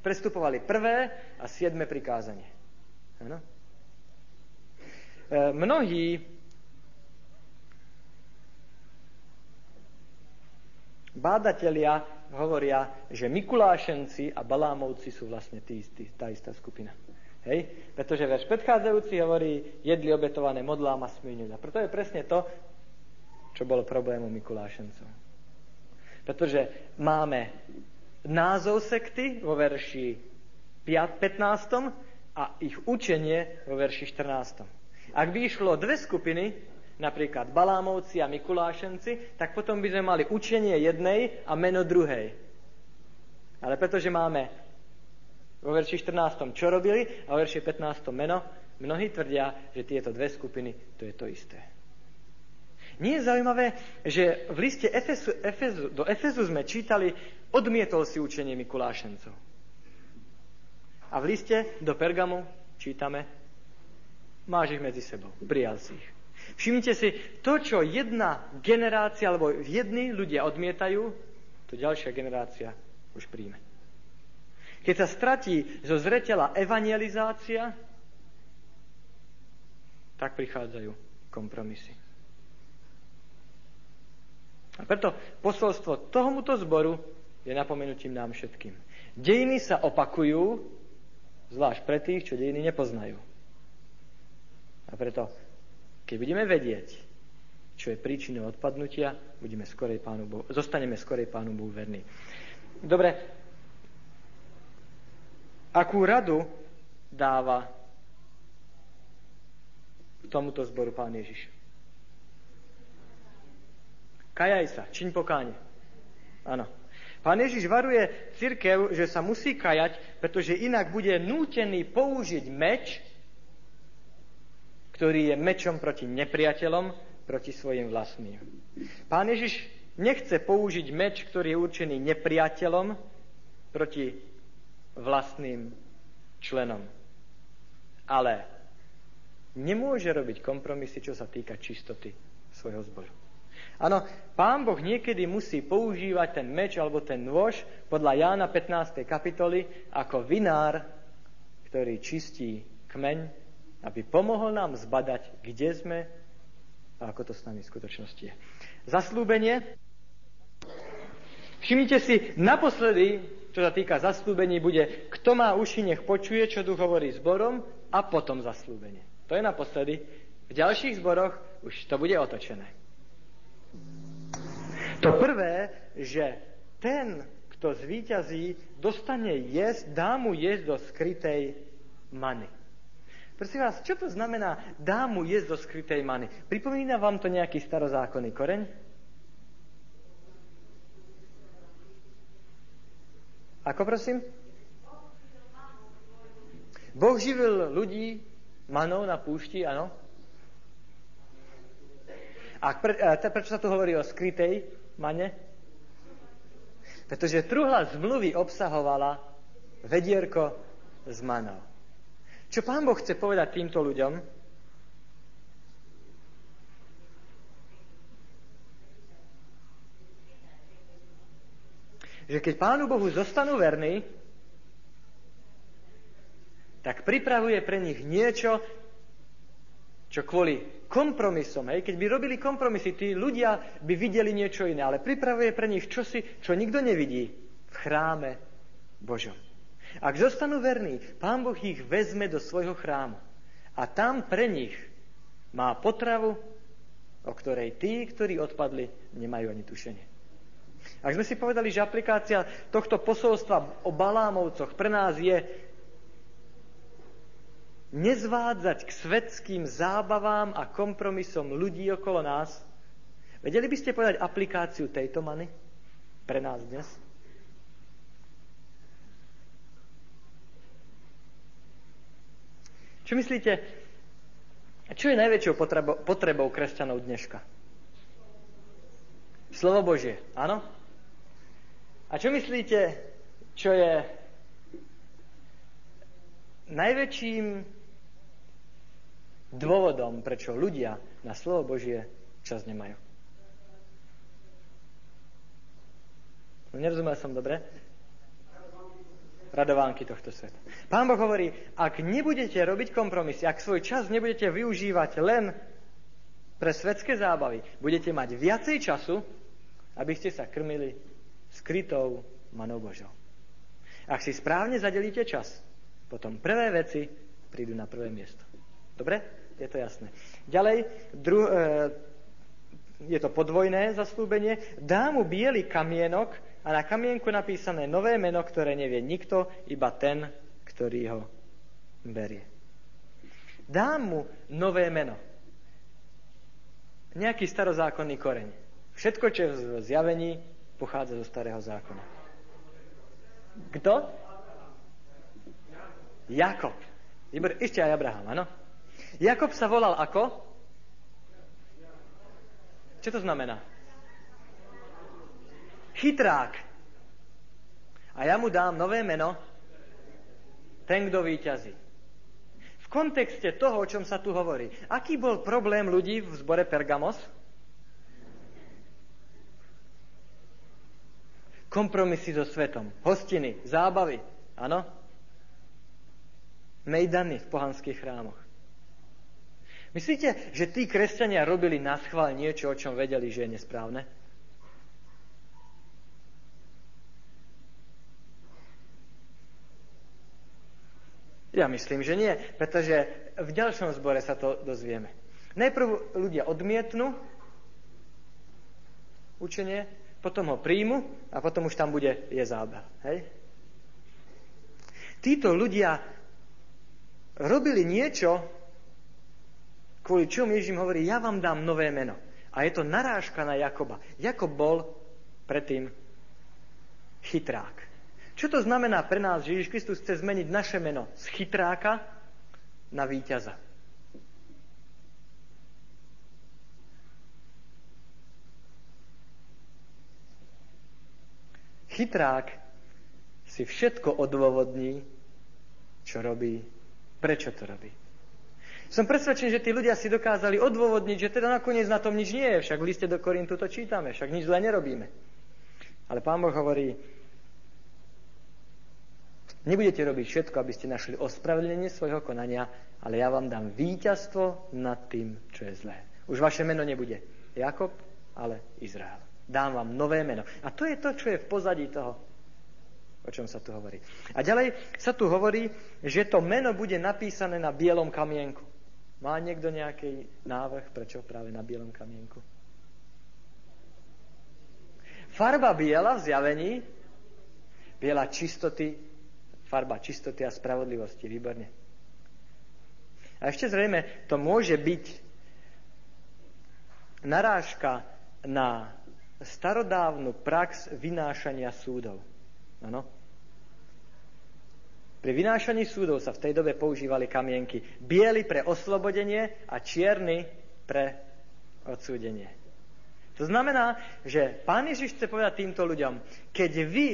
Prestupovali prvé a siedme prikázanie. Áno? E, mnohí bádatelia hovoria, že Mikulášenci a Balámovci sú vlastne tí, tí, tá istá skupina. Hej? Pretože verš predchádzajúci hovorí, jedli obetované modlám a smíňu. A preto je presne to, čo bolo problémom Mikulášencov. Pretože máme názov sekty vo verši 15. a ich učenie vo verši 14. Ak by išlo dve skupiny, napríklad Balámovci a Mikulášenci, tak potom by sme mali učenie jednej a meno druhej. Ale pretože máme vo verši 14. čo robili a vo verši 15. meno, mnohí tvrdia, že tieto dve skupiny to je to isté. Nie je zaujímavé, že v liste Efesu, Efezu, do Efezu sme čítali, odmietol si učenie Mikulášencov. A v liste do Pergamu čítame, Máš ich medzi sebou. Prijal si ich. Všimnite si, to, čo jedna generácia alebo jedni ľudia odmietajú, to ďalšia generácia už príjme. Keď sa stratí zo zretela evangelizácia, tak prichádzajú kompromisy. A preto posolstvo tomuto zboru je napomenutím nám všetkým. Dejiny sa opakujú, zvlášť pre tých, čo dejiny nepoznajú. A preto, keď budeme vedieť, čo je príčinou odpadnutia, budeme skorej Pánu Bohu, zostaneme skorej Pánu Bohu verní. Dobre, akú radu dáva tomuto zboru Pán Ježiš? Kajaj sa, čiň pokáne. Áno. Pán Ježiš varuje církev, že sa musí kajať, pretože inak bude nútený použiť meč ktorý je mečom proti nepriateľom, proti svojim vlastným. Pán Ježiš nechce použiť meč, ktorý je určený nepriateľom proti vlastným členom. Ale nemôže robiť kompromisy, čo sa týka čistoty svojho zboru. Áno, pán Boh niekedy musí používať ten meč alebo ten nôž podľa Jána 15. kapitoly ako vinár, ktorý čistí kmeň aby pomohol nám zbadať, kde sme a ako to s nami v skutočnosti je. Zaslúbenie. Všimnite si, naposledy, čo sa týka zaslúbení, bude, kto má uši, nech počuje, čo duch hovorí zborom a potom zaslúbenie. To je naposledy. V ďalších zboroch už to bude otočené. To prvé, že ten, kto zvíťazí, dostane jesť, dá mu jesť do skrytej many. Prosím vás, čo to znamená dá mu jesť zo skrytej many? Pripomína vám to nejaký starozákonný koreň? Ako prosím? Boh živil ľudí manou na púšti, áno? A pre, prečo sa tu hovorí o skrytej mane? Pretože truhla zmluvy obsahovala vedierko s manou. Čo pán Boh chce povedať týmto ľuďom? Že keď pánu Bohu zostanú verní, tak pripravuje pre nich niečo, čo kvôli kompromisom, hej, keď by robili kompromisy, tí ľudia by videli niečo iné, ale pripravuje pre nich čosi, čo nikto nevidí v chráme Božom. Ak zostanú verní, Pán Boh ich vezme do svojho chrámu. A tam pre nich má potravu, o ktorej tí, ktorí odpadli, nemajú ani tušenie. Ak sme si povedali, že aplikácia tohto posolstva o Balámovcoch pre nás je nezvádzať k svetským zábavám a kompromisom ľudí okolo nás. Vedeli by ste povedať aplikáciu tejto many pre nás dnes? Čo myslíte, čo je najväčšou potrebou, potrebou kresťanov dneška? Slovo Božie, áno? A čo myslíte, čo je najväčším dôvodom, prečo ľudia na slovo Božie čas nemajú. No, nerozumel som dobre? Radovánky tohto sveta. Pán Boh hovorí, ak nebudete robiť kompromisy, ak svoj čas nebudete využívať len pre svetské zábavy, budete mať viacej času, aby ste sa krmili skrytou manou Božou. Ak si správne zadelíte čas, potom prvé veci prídu na prvé miesto. Dobre? je to jasné. Ďalej, dru, e, je to podvojné zaslúbenie. Dá mu biely kamienok a na kamienku napísané nové meno, ktoré nevie nikto, iba ten, ktorý ho berie. Dá mu nové meno. Nejaký starozákonný koreň. Všetko, čo je v zjavení, pochádza zo starého zákona. Kto? Jakob. Ešte aj Abraham, áno? Jakob sa volal ako? Čo to znamená? Chytrák. A ja mu dám nové meno, ten, kto výťazí. V kontexte toho, o čom sa tu hovorí. Aký bol problém ľudí v zbore Pergamos? Kompromisy so svetom, hostiny, zábavy, áno? Mejdany v pohanských chrámoch. Myslíte, že tí kresťania robili na schvál niečo, o čom vedeli, že je nesprávne? Ja myslím, že nie, pretože v ďalšom zbore sa to dozvieme. Najprv ľudia odmietnú učenie, potom ho príjmu a potom už tam bude Jezábel. Hej? Títo ľudia robili niečo, kvôli čom Ježím hovorí, ja vám dám nové meno. A je to narážka na Jakoba. Jakob bol predtým chytrák. Čo to znamená pre nás, že Ježiš Kristus chce zmeniť naše meno z chytráka na víťaza? Chytrák si všetko odôvodní, čo robí, prečo to robí. Som presvedčený, že tí ľudia si dokázali odôvodniť, že teda nakoniec na tom nič nie je, však v liste do Korintu to čítame, však nič zle nerobíme. Ale Pán Boh hovorí, nebudete robiť všetko, aby ste našli ospravedlenie svojho konania, ale ja vám dám víťazstvo nad tým, čo je zlé. Už vaše meno nebude Jakob, ale Izrael. Dám vám nové meno. A to je to, čo je v pozadí toho, o čom sa tu hovorí. A ďalej sa tu hovorí, že to meno bude napísané na bielom kamienku. Má niekto nejaký návrh, prečo práve na bielom kamienku? Farba biela v zjavení, biela čistoty, farba čistoty a spravodlivosti. Výborne. A ešte zrejme to môže byť narážka na starodávnu prax vynášania súdov. Ano? Pri vynášaní súdov sa v tej dobe používali kamienky. Biely pre oslobodenie a čierny pre odsúdenie. To znamená, že Pán Ježiš chce povedať týmto ľuďom, keď vy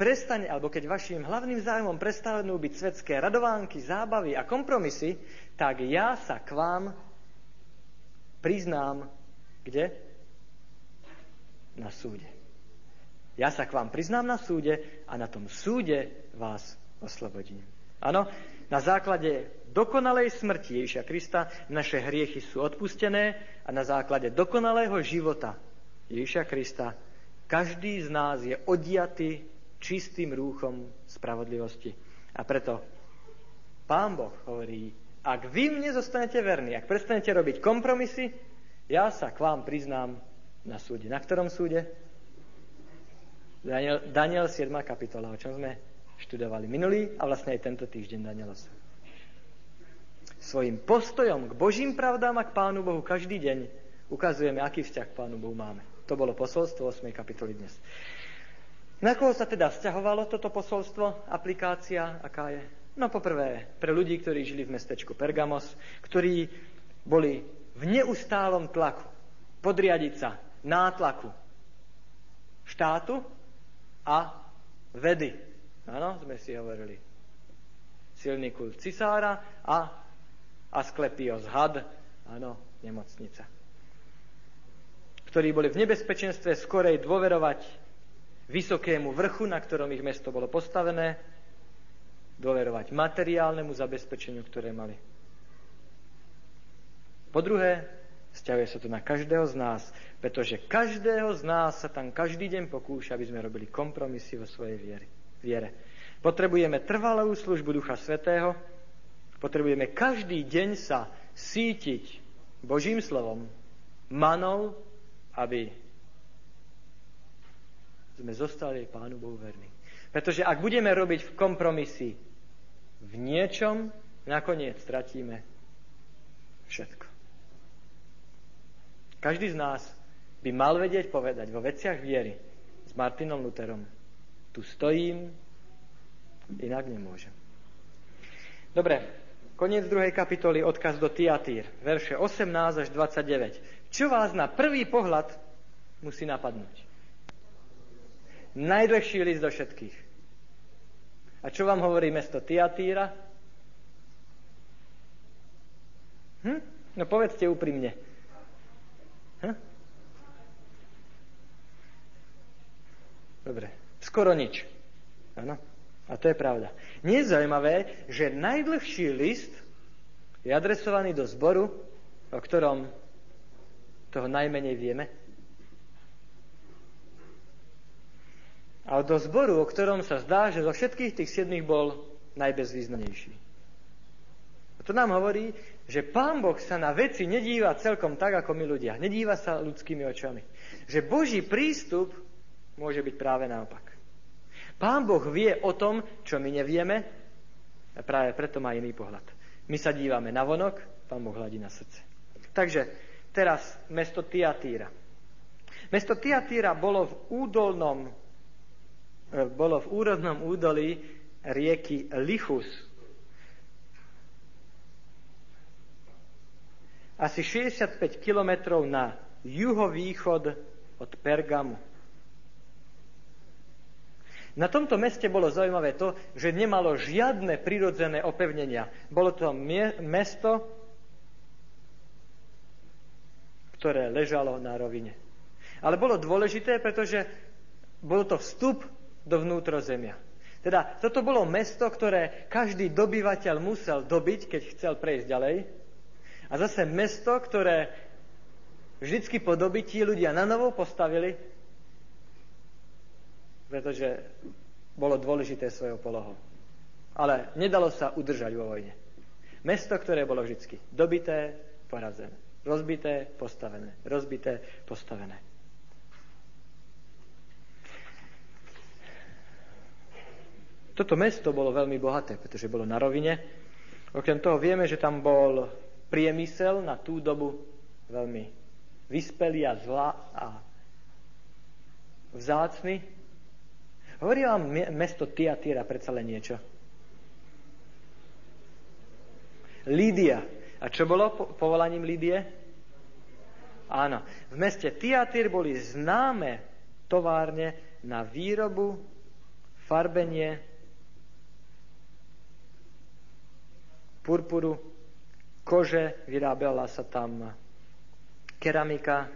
prestane, alebo keď vašim hlavným zájmom prestanú byť svetské radovánky, zábavy a kompromisy, tak ja sa k vám priznám, kde? Na súde. Ja sa k vám priznám na súde a na tom súde vás oslobodím. Áno, na základe dokonalej smrti Ježiša Krista naše hriechy sú odpustené a na základe dokonalého života Ježiša Krista každý z nás je odiatý čistým rúchom spravodlivosti. A preto Pán Boh hovorí, ak vy mne zostanete verní, ak prestanete robiť kompromisy, ja sa k vám priznám na súde. Na ktorom súde? Daniel, Daniel 7. kapitola, o čom sme študovali minulý a vlastne aj tento týždeň Daniel 8. Svojim postojom k Božím pravdám a k Pánu Bohu každý deň ukazujeme, aký vzťah k Pánu Bohu máme. To bolo posolstvo 8. kapitoly dnes. Na koho sa teda vzťahovalo toto posolstvo, aplikácia, aká je? No poprvé, pre ľudí, ktorí žili v mestečku Pergamos, ktorí boli v neustálom tlaku, podriadiť sa nátlaku štátu a vedy. Áno, sme si hovorili. Silný kult cisára a Asklepios had, áno, nemocnica. Ktorí boli v nebezpečenstve skorej dôverovať vysokému vrchu, na ktorom ich mesto bolo postavené, dôverovať materiálnemu zabezpečeniu, ktoré mali. Po druhé, vzťahuje sa to na každého z nás, pretože každého z nás sa tam každý deň pokúša, aby sme robili kompromisy vo svojej viere. viere. Potrebujeme trvalú službu Ducha Svetého, potrebujeme každý deň sa sítiť Božím slovom, manou, aby sme zostali Pánu Bohu verní. Pretože ak budeme robiť v kompromisy v niečom nakoniec stratíme všetko. Každý z nás by mal vedieť povedať vo veciach viery s Martinom Lutherom. Tu stojím, inak nemôžem. Dobre, koniec druhej kapitoly, odkaz do Tiatír, verše 18 až 29. Čo vás na prvý pohľad musí napadnúť? Najdlhší list do všetkých. A čo vám hovorí mesto Tiatíra? Hm? No povedzte úprimne. Hm? Dobre, skoro nič. Áno. A to je pravda. Nie je zaujímavé, že najdlhší list je adresovaný do zboru, o ktorom toho najmenej vieme. Ale do zboru, o ktorom sa zdá, že zo všetkých tých siedmých bol najbezvýznamnejší. A to nám hovorí, že Pán Boh sa na veci nedíva celkom tak, ako my ľudia. Nedíva sa ľudskými očami. Že Boží prístup môže byť práve naopak. Pán Boh vie o tom, čo my nevieme a práve preto má iný pohľad. My sa dívame na vonok, Pán Boh hľadí na srdce. Takže teraz mesto Tiatíra. Mesto Tiatíra bolo v údolnom bolo v úrodnom údolí rieky Lichus. Asi 65 kilometrov na juhovýchod od Pergamu. Na tomto meste bolo zaujímavé to, že nemalo žiadne prirodzené opevnenia. Bolo to mesto, ktoré ležalo na rovine. Ale bolo dôležité, pretože bol to vstup do vnútrozemia. Teda toto bolo mesto, ktoré každý dobyvateľ musel dobiť, keď chcel prejsť ďalej. A zase mesto, ktoré vždycky po dobití ľudia na novo postavili, pretože bolo dôležité svojou polohou. Ale nedalo sa udržať vo vojne. Mesto, ktoré bolo vždycky dobité, porazené. Rozbité, postavené. Rozbité, postavené. Toto mesto bolo veľmi bohaté, pretože bolo na rovine. Okrem toho vieme, že tam bol priemysel na tú dobu veľmi vyspelý a zlá a vzácny. Hovorí vám mesto Tiatira predsa len niečo. Lídia. A čo bolo povolaním Lídie? Áno. V meste Tiatir boli známe továrne na výrobu, farbenie purpuru, kože, vyrábala sa tam keramika,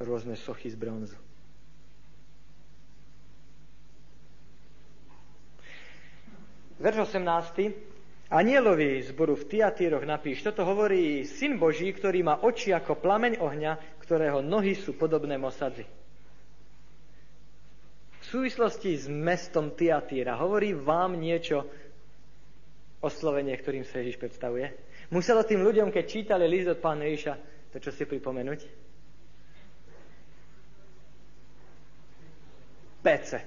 rôzne sochy z bronzu. Verš 18. Anielovi zboru v Tiatíroch napíš, toto hovorí Syn Boží, ktorý má oči ako plameň ohňa, ktorého nohy sú podobné mosadzi. V súvislosti s mestom Tiatíra hovorí vám niečo oslovenie, ktorým sa Ježiš predstavuje? Muselo tým ľuďom, keď čítali list od pána Ježiša, to čo si pripomenúť? Pece.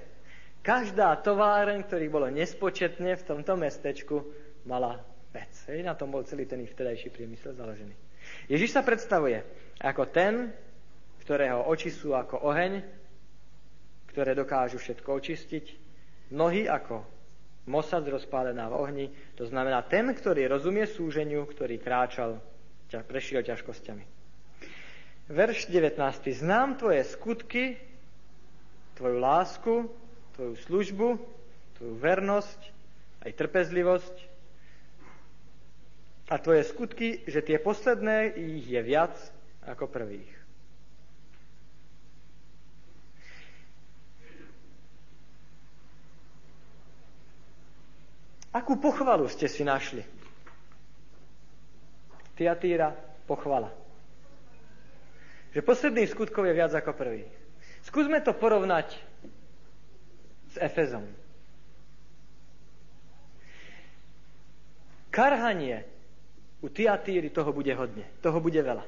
Každá továreň, ktorých bolo nespočetne v tomto mestečku, mala pec. Hej, na tom bol celý ten ich vtedajší priemysel založený. Ježiš sa predstavuje ako ten, ktorého oči sú ako oheň, ktoré dokážu všetko očistiť, nohy ako mosad rozpálená v ohni, to znamená ten, ktorý rozumie súženiu, ktorý kráčal, prešiel ťažkosťami. Verš 19. Znám tvoje skutky, tvoju lásku, tvoju službu, tvoju vernosť, aj trpezlivosť, a tvoje skutky, že tie posledné ich je viac ako prvých. Akú pochvalu ste si našli? Tiatýra, pochvala. Že posledný skutkov je viac ako prvý. Skúsme to porovnať s Efezom. Karhanie u Tiatýry toho bude hodne, toho bude veľa.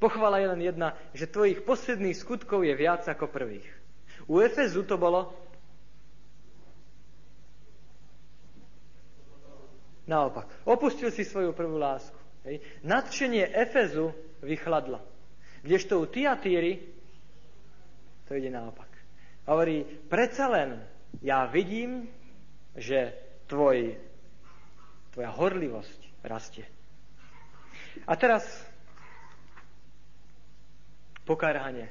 Pochvala je len jedna, že tvojich posledných skutkov je viac ako prvých. U Efezu to bolo naopak. Opustil si svoju prvú lásku. Hej. Nadšenie Efezu vychladlo. Kdežto u Tiatýry to ide naopak. Hovorí, predsa len ja vidím, že tvoj, tvoja horlivosť rastie. A teraz pokarhanie.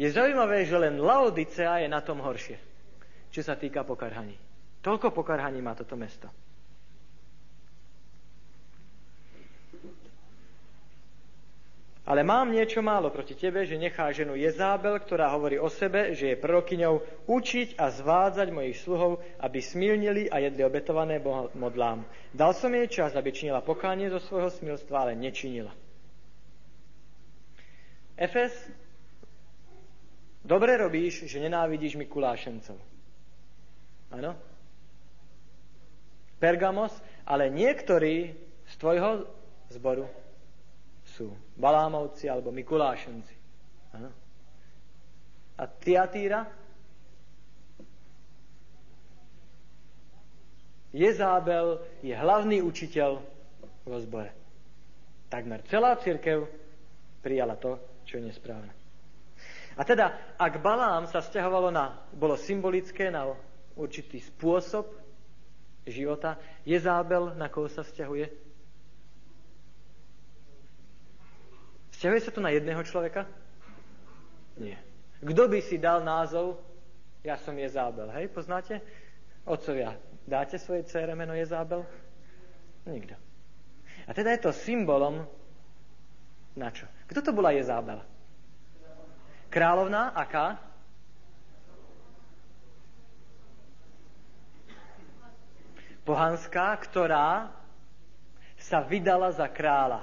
Je zaujímavé, že len Laodicea je na tom horšie, čo sa týka pokarhaní. Toľko pokarhaní má toto mesto. Ale mám niečo málo proti tebe, že nechá ženu Jezábel, ktorá hovorí o sebe, že je prorokyňou, učiť a zvádzať mojich sluhov, aby smilnili a jedli obetované modlám. Dal som jej čas, aby činila pokánie zo svojho smilstva, ale nečinila. Efes, dobre robíš, že nenávidíš Mikulášencov. Áno? Pergamos, ale niektorí z tvojho zboru sú Balámovci alebo Mikulášenci. Ano. A Tiatýra? Jezábel je hlavný učiteľ vo zbore. Takmer celá církev prijala to, čo je nesprávne. A teda, ak Balám sa stiahovalo na, bolo symbolické na určitý spôsob života, Jezábel na koho sa vzťahuje? Vzťahuje sa to na jedného človeka? Nie. Kto by si dal názov Ja som Jezábel? Hej, poznáte? Otcovia, dáte svojej dcere meno Jezábel? Nikto. A teda je to symbolom na čo? Kto to bola Jezábel? Královná, aká? Pohanská, ktorá sa vydala za kráľa.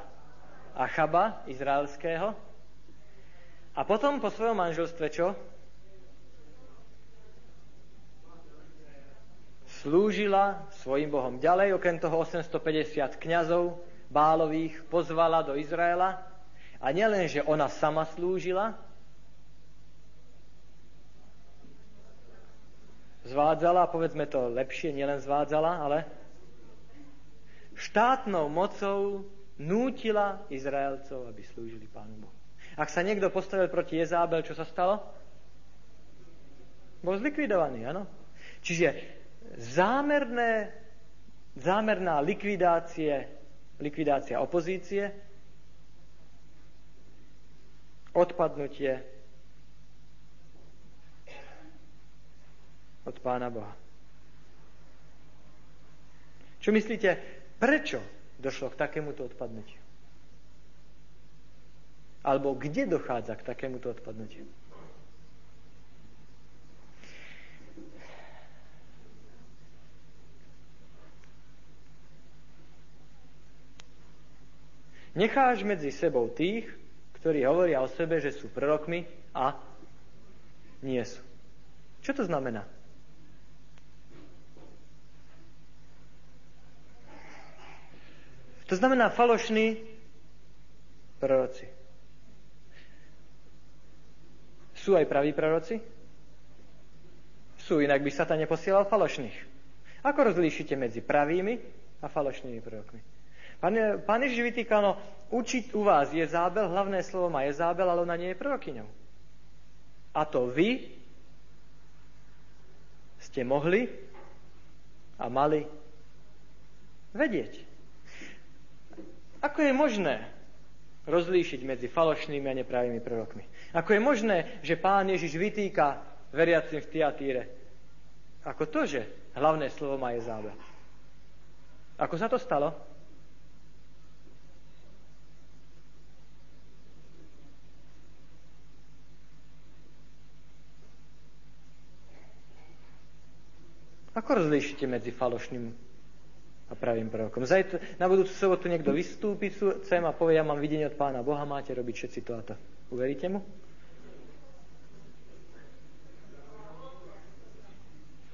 Achaba, izraelského. A potom po svojom manželstve čo? Slúžila svojim Bohom. Ďalej, okrem toho 850 kňazov bálových pozvala do Izraela. A nielen, že ona sama slúžila, zvádzala, povedzme to lepšie, nielen zvádzala, ale štátnou mocou nútila Izraelcov, aby slúžili Pánu Bohu. Ak sa niekto postavil proti Jezábel, čo sa stalo? Bol zlikvidovaný, áno? Čiže zámerné, zámerná likvidácie, likvidácia opozície, odpadnutie od Pána Boha. Čo myslíte, prečo došlo k takémuto odpadnutiu? Alebo kde dochádza k takémuto odpadnutiu? Necháš medzi sebou tých, ktorí hovoria o sebe, že sú prorokmi a nie sú. Čo to znamená? To znamená falošní proroci. Sú aj praví proroci? Sú, inak by Satan neposielal falošných. Ako rozlíšite medzi pravými a falošnými prorokmi? Pán, pán Ježiš vytýkal, no, učiť u vás je zábel, hlavné slovo má je zábel, ale ona nie je prorokyňou. A to vy ste mohli a mali vedieť. Ako je možné rozlíšiť medzi falošnými a nepravými prorokmi? Ako je možné, že pán Ježiš vytýka veriacim v Tiatíre? Ako to, že hlavné slovo má je zábel. Ako sa to stalo? Ako rozlíšite medzi falošným a pravým prorokom? Zajtra, na budúcu sobotu niekto vystúpi sem a povie, ja mám videnie od pána Boha, máte robiť všetci to a to. Uveríte mu?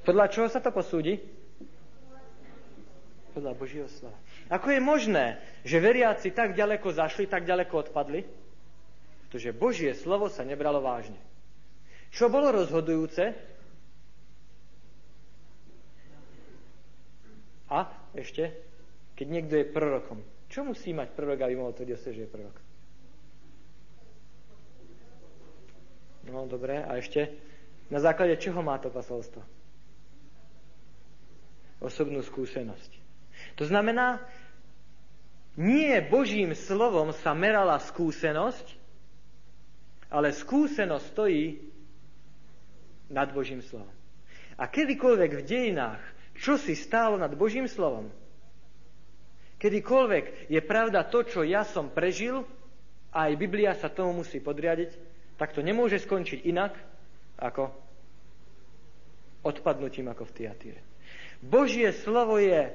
Podľa čoho sa to posúdi? Podľa Božieho slova. Ako je možné, že veriaci tak ďaleko zašli, tak ďaleko odpadli? Pretože Božie slovo sa nebralo vážne. Čo bolo rozhodujúce? A ešte, keď niekto je prorokom, čo musí mať prorok, aby mohol tvrdiť o že je prorok? No, dobre, a ešte, na základe čoho má to posolstvo? Osobnú skúsenosť. To znamená, nie Božím slovom sa merala skúsenosť, ale skúsenosť stojí nad Božím slovom. A kedykoľvek v dejinách čo si stálo nad Božím slovom? Kedykoľvek je pravda to, čo ja som prežil, a aj Biblia sa tomu musí podriadiť, tak to nemôže skončiť inak, ako odpadnutím ako v Tiatíre. Božie slovo je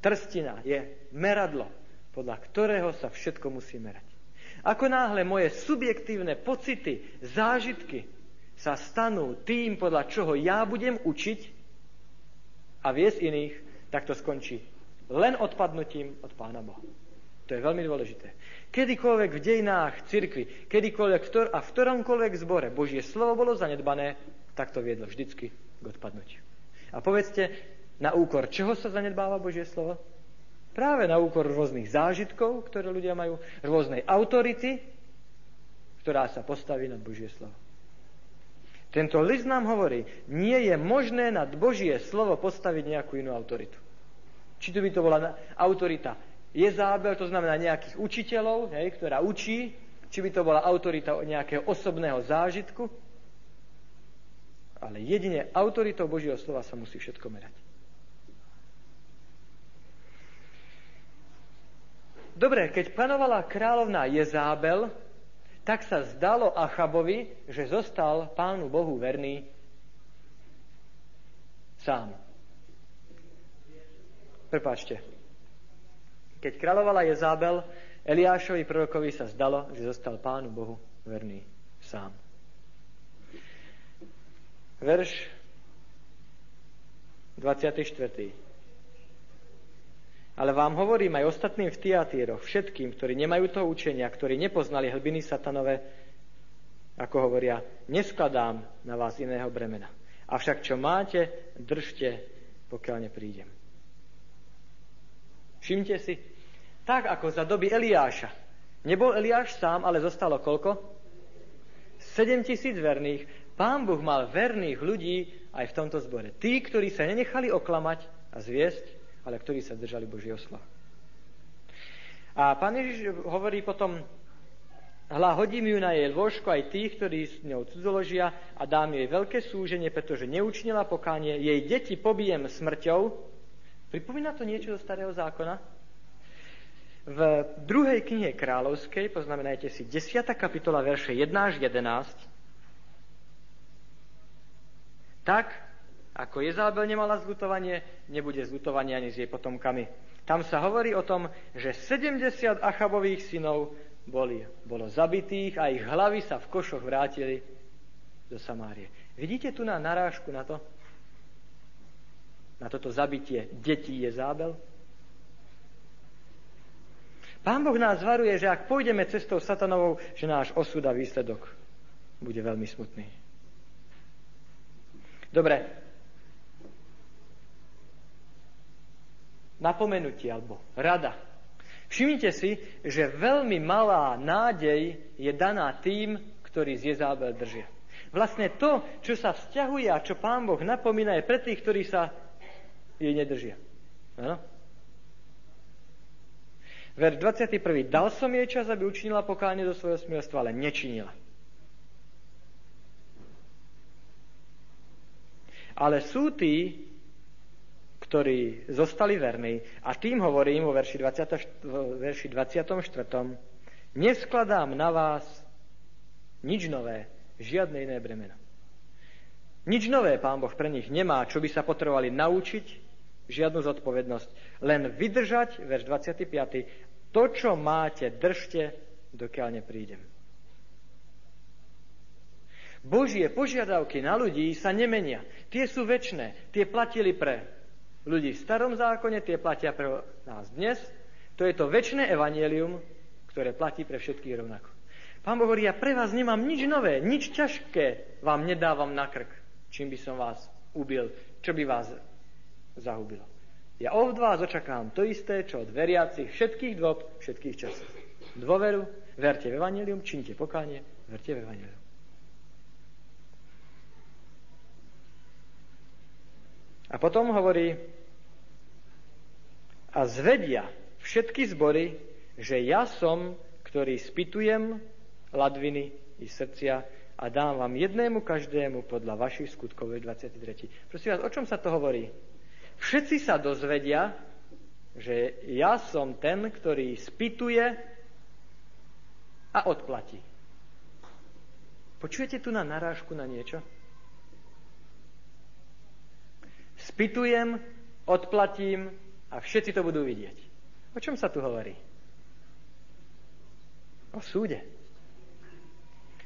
trstina, je meradlo, podľa ktorého sa všetko musí merať. Ako náhle moje subjektívne pocity, zážitky sa stanú tým, podľa čoho ja budem učiť, a viesť iných, tak to skončí len odpadnutím od Pána Boha. To je veľmi dôležité. Kedykoľvek v dejinách cirkvi, kedykoľvek a v ktoromkoľvek zbore Božie slovo bolo zanedbané, tak to viedlo vždycky k odpadnutiu. A povedzte, na úkor čoho sa zanedbáva Božie slovo? Práve na úkor rôznych zážitkov, ktoré ľudia majú, rôznej autority, ktorá sa postaví nad Božie slovo. Tento list nám hovorí, nie je možné nad Božie slovo postaviť nejakú inú autoritu. Či to by to bola autorita Jezábel, to znamená nejakých učiteľov, hej, ktorá učí, či by to bola autorita nejakého osobného zážitku, ale jedine autoritou Božieho slova sa musí všetko merať. Dobre, keď panovala kráľovná Jezábel, tak sa zdalo Achabovi, že zostal Pánu Bohu verný sám. Prepačte. Keď kráľovala Jezábel, Eliášovi prorokovi sa zdalo, že zostal Pánu Bohu verný sám. Verš 24. Ale vám hovorím aj ostatným v Tiatíroch, všetkým, ktorí nemajú to učenia, ktorí nepoznali hlbiny satanové, ako hovoria, neskladám na vás iného bremena. Avšak čo máte, držte, pokiaľ neprídem. Všimte si, tak ako za doby Eliáša. Nebol Eliáš sám, ale zostalo koľko? 7 tisíc verných. Pán Boh mal verných ľudí aj v tomto zbore. Tí, ktorí sa nenechali oklamať a zviesť, ale ktorí sa držali Božieho slova. A pán Ježiš hovorí potom, hľa hodím ju na jej lôžko aj tých, ktorí s ňou cudzoložia a dám jej veľké súženie, pretože neučnila pokánie, jej deti pobijem smrťou. Pripomína to niečo zo starého zákona? V druhej knihe kráľovskej, poznamenajte si, 10. kapitola, verše 1 až 11, tak Ako Jezábel nemala zlutovanie, nebude zlutovanie ani s jej potomkami. Tam sa hovorí o tom, že 70 Achabových synov boli, bolo zabitých a ich hlavy sa v košoch vrátili do Samárie. Vidíte tu na narážku na to? Na toto zabitie detí Jezábel? Pán Boh nás varuje, že ak pôjdeme cestou satanovou, že náš osud a výsledok bude veľmi smutný. Dobre. Napomenutie alebo rada. Všimnite si, že veľmi malá nádej je daná tým, ktorí z Jezábel držia. Vlastne to, čo sa vzťahuje a čo Pán Boh napomína, je pre tých, ktorí sa jej nedržia. Ano? Verš 21. Dal som jej čas, aby učinila pokánie do svojho smilstva, ale nečinila. Ale sú tí, ktorí zostali verní, a tým hovorím vo verši, 20, verši 24. Neskladám na vás nič nové, žiadne iné bremeno. Nič nové pán Boh pre nich nemá, čo by sa potrebovali naučiť, žiadnu zodpovednosť. Len vydržať, verš 25. To, čo máte, držte, dokiaľ neprídem. Božie požiadavky na ľudí sa nemenia. Tie sú väčšie. Tie platili pre ľudí v starom zákone, tie platia pre nás dnes. To je to väčšie evanielium, ktoré platí pre všetkých rovnako. Pán Boh hovorí, ja pre vás nemám nič nové, nič ťažké vám nedávam na krk, čím by som vás ubil, čo by vás zahubilo. Ja od vás očakávam to isté, čo od veriacich všetkých dôb, všetkých časov. Dôveru, verte v Evangelium, činite pokánie, verte v Evangelium. A potom hovorí, a zvedia všetky zbory, že ja som, ktorý spitujem ladviny i srdcia a dám vám jednému každému podľa vašich skutkov 23. Prosím vás, o čom sa to hovorí? Všetci sa dozvedia, že ja som ten, ktorý spituje a odplatí. Počujete tu na narážku na niečo? Spitujem, odplatím a všetci to budú vidieť. O čom sa tu hovorí? O súde.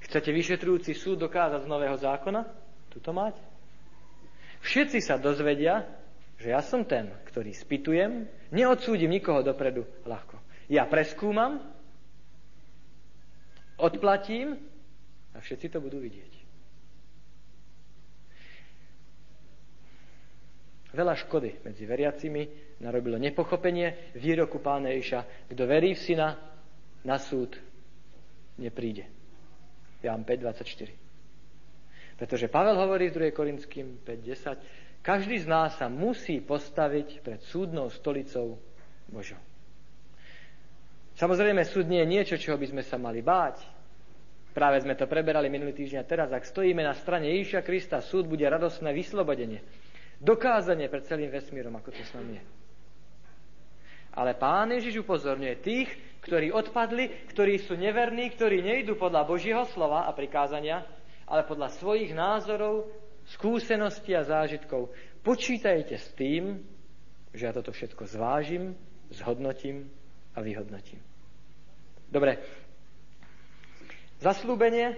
Chcete vyšetrujúci súd dokázať z Nového zákona? Tuto máte. Všetci sa dozvedia, že ja som ten, ktorý spitujem, neodsúdim nikoho dopredu ľahko. Ja preskúmam, odplatím a všetci to budú vidieť. Veľa škody medzi veriacimi narobilo nepochopenie výroku pána Ježiša. Kto verí v syna, na súd nepríde. Ján 5.24. Pretože Pavel hovorí v 2. Korinským 5.10, každý z nás sa musí postaviť pred súdnou stolicou Božou. Samozrejme, súd nie je niečo, čoho by sme sa mali báť. Práve sme to preberali minulý týždeň a teraz, ak stojíme na strane Ježiša Krista, súd bude radosné vyslobodenie. Dokázanie pred celým vesmírom, ako to s nami je. Ale pán Ježiš upozorňuje tých, ktorí odpadli, ktorí sú neverní, ktorí nejdu podľa Božieho slova a prikázania, ale podľa svojich názorov, skúseností a zážitkov. Počítajte s tým, že ja toto všetko zvážim, zhodnotím a vyhodnotím. Dobre. Zaslúbenie.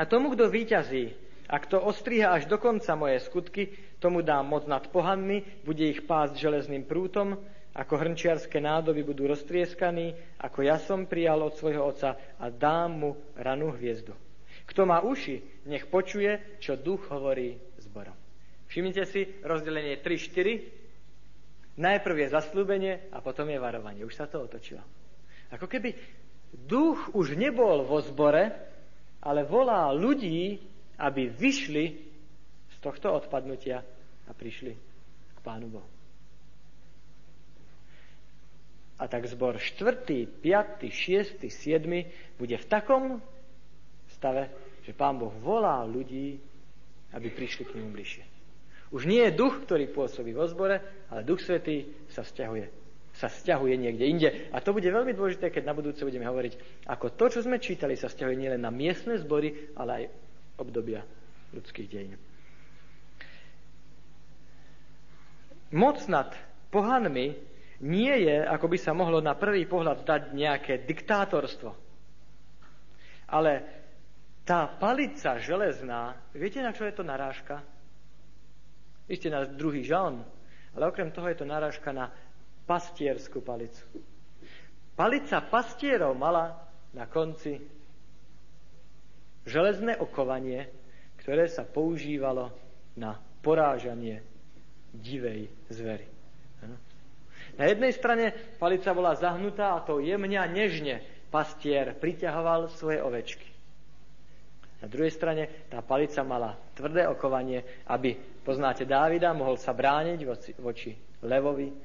A tomu, kto výťazí a kto ostriha až do konca moje skutky, tomu dám moc nad pohanmi, bude ich pásť železným prútom, ako hrnčiarské nádoby budú roztrieskaní, ako ja som prijal od svojho oca a dám mu ranú hviezdu. Kto má uši, nech počuje, čo duch hovorí zborom. Všimnite si rozdelenie 3-4. Najprv je zaslúbenie a potom je varovanie. Už sa to otočilo. Ako keby duch už nebol vo zbore, ale volá ľudí, aby vyšli z tohto odpadnutia a prišli k Pánu Bohu. A tak zbor 4., 5., 6., 7. bude v takom stave, že Pán Boh volá ľudí, aby prišli k nemu bližšie. Už nie je duch, ktorý pôsobí vo zbore, ale duch svetý sa vzťahuje sa vzťahuje niekde inde. A to bude veľmi dôležité, keď na budúce budeme hovoriť, ako to, čo sme čítali, sa vzťahuje nielen na miestne zbory, ale aj obdobia ľudských dejín. moc nad pohanmi nie je, ako by sa mohlo na prvý pohľad dať nejaké diktátorstvo. Ale tá palica železná, viete, na čo je to narážka? Ešte na druhý žalm, ale okrem toho je to narážka na pastierskú palicu. Palica pastierov mala na konci železné okovanie, ktoré sa používalo na porážanie divej zvery. Na jednej strane palica bola zahnutá a to jemne a nežne pastier priťahoval svoje ovečky. Na druhej strane tá palica mala tvrdé okovanie, aby, poznáte Dávida, mohol sa brániť voči, voči levovi, e,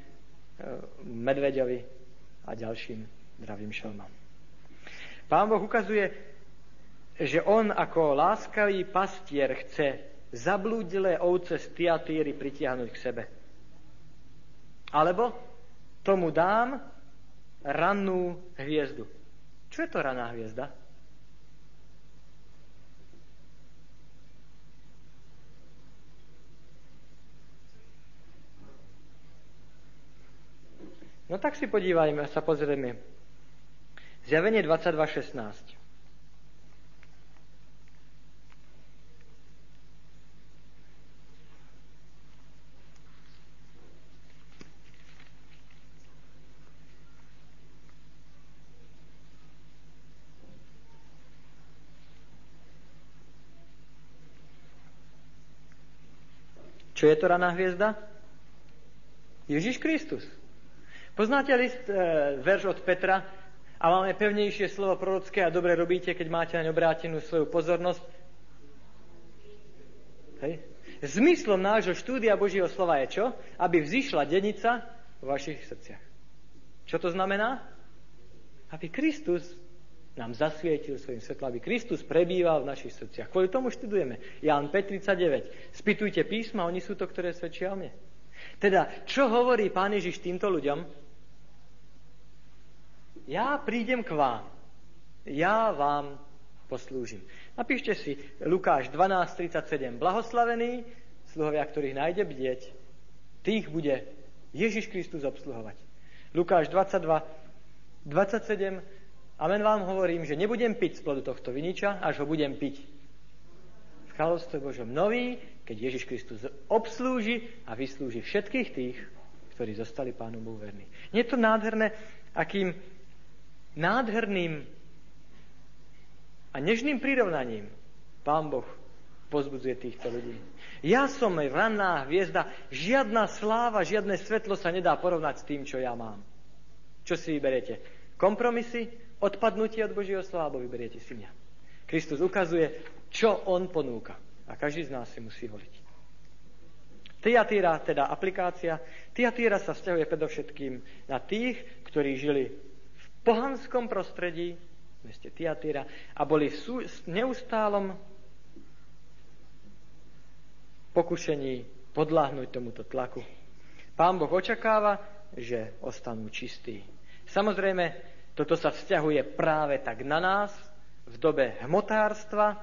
medveďovi a ďalším dravým šelmom. Pán Boh ukazuje, že on ako láskavý pastier chce zablúdilé ovce z Tiatýry pritiahnuť k sebe. Alebo tomu dám rannú hviezdu. Čo je to raná hviezda? No tak si podívajme, sa pozrieme. Zjavenie 22.16. Čo je to raná hviezda? Ježiš Kristus. Poznáte list, e, verš od Petra? A máme pevnejšie slovo prorocké a dobre robíte, keď máte na obrátenú svoju pozornosť. Hej. Zmyslom nášho štúdia Božieho slova je čo? Aby vzýšla denica v vašich srdciach. Čo to znamená? Aby Kristus nám zasvietil svojim svetlom, aby Kristus prebýval v našich srdciach. Kvôli tomu študujeme. Ján 5.39. Spýtujte písma, oni sú to, ktoré svedčia o mne. Teda, čo hovorí Pán Ježiš týmto ľuďom? Ja prídem k vám. Ja vám poslúžim. Napíšte si Lukáš 12.37. Blahoslavení sluhovia, ktorých nájde bdieť, tých bude Ježiš Kristus obsluhovať. Lukáš 22, 27 Amen vám hovorím, že nebudem piť z plodu tohto viniča, až ho budem piť v kráľovstve Božom nový, keď Ježiš Kristus obslúži a vyslúži všetkých tých, ktorí zostali Pánu Bohu verní. Je to nádherné, akým nádherným a nežným prirovnaním Pán Boh pozbudzuje týchto ľudí. Ja som ranná hviezda, žiadna sláva, žiadne svetlo sa nedá porovnať s tým, čo ja mám. Čo si vyberete? Kompromisy odpadnutie od Božieho slova, alebo vyberiete si. Kristus ukazuje, čo on ponúka. A každý z nás si musí voliť. Tiatýra, teda aplikácia, Tiatýra sa vzťahuje predovšetkým na tých, ktorí žili v pohanskom prostredí, v meste Tiatýra, a boli v sú, neustálom pokušení podláhnuť tomuto tlaku. Pán Boh očakáva, že ostanú čistí. Samozrejme, toto sa vzťahuje práve tak na nás v dobe hmotárstva,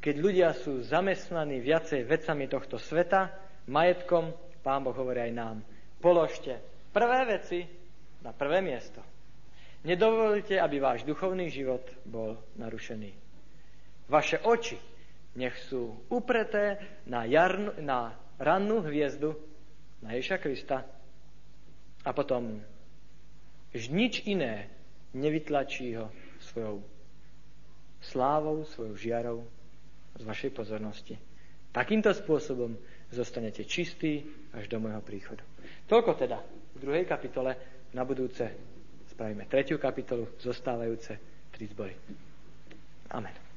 keď ľudia sú zamestnaní viacej vecami tohto sveta, majetkom, Pán Boh hovorí aj nám, položte prvé veci na prvé miesto. Nedovolite, aby váš duchovný život bol narušený. Vaše oči nech sú upreté na, jarnu, na rannú hviezdu, na Ježa Krista a potom nič iné nevytlačí ho svojou slávou, svojou žiarou z vašej pozornosti. Takýmto spôsobom zostanete čistí až do môjho príchodu. Toľko teda v druhej kapitole. Na budúce spravíme tretiu kapitolu, zostávajúce tri zbory. Amen.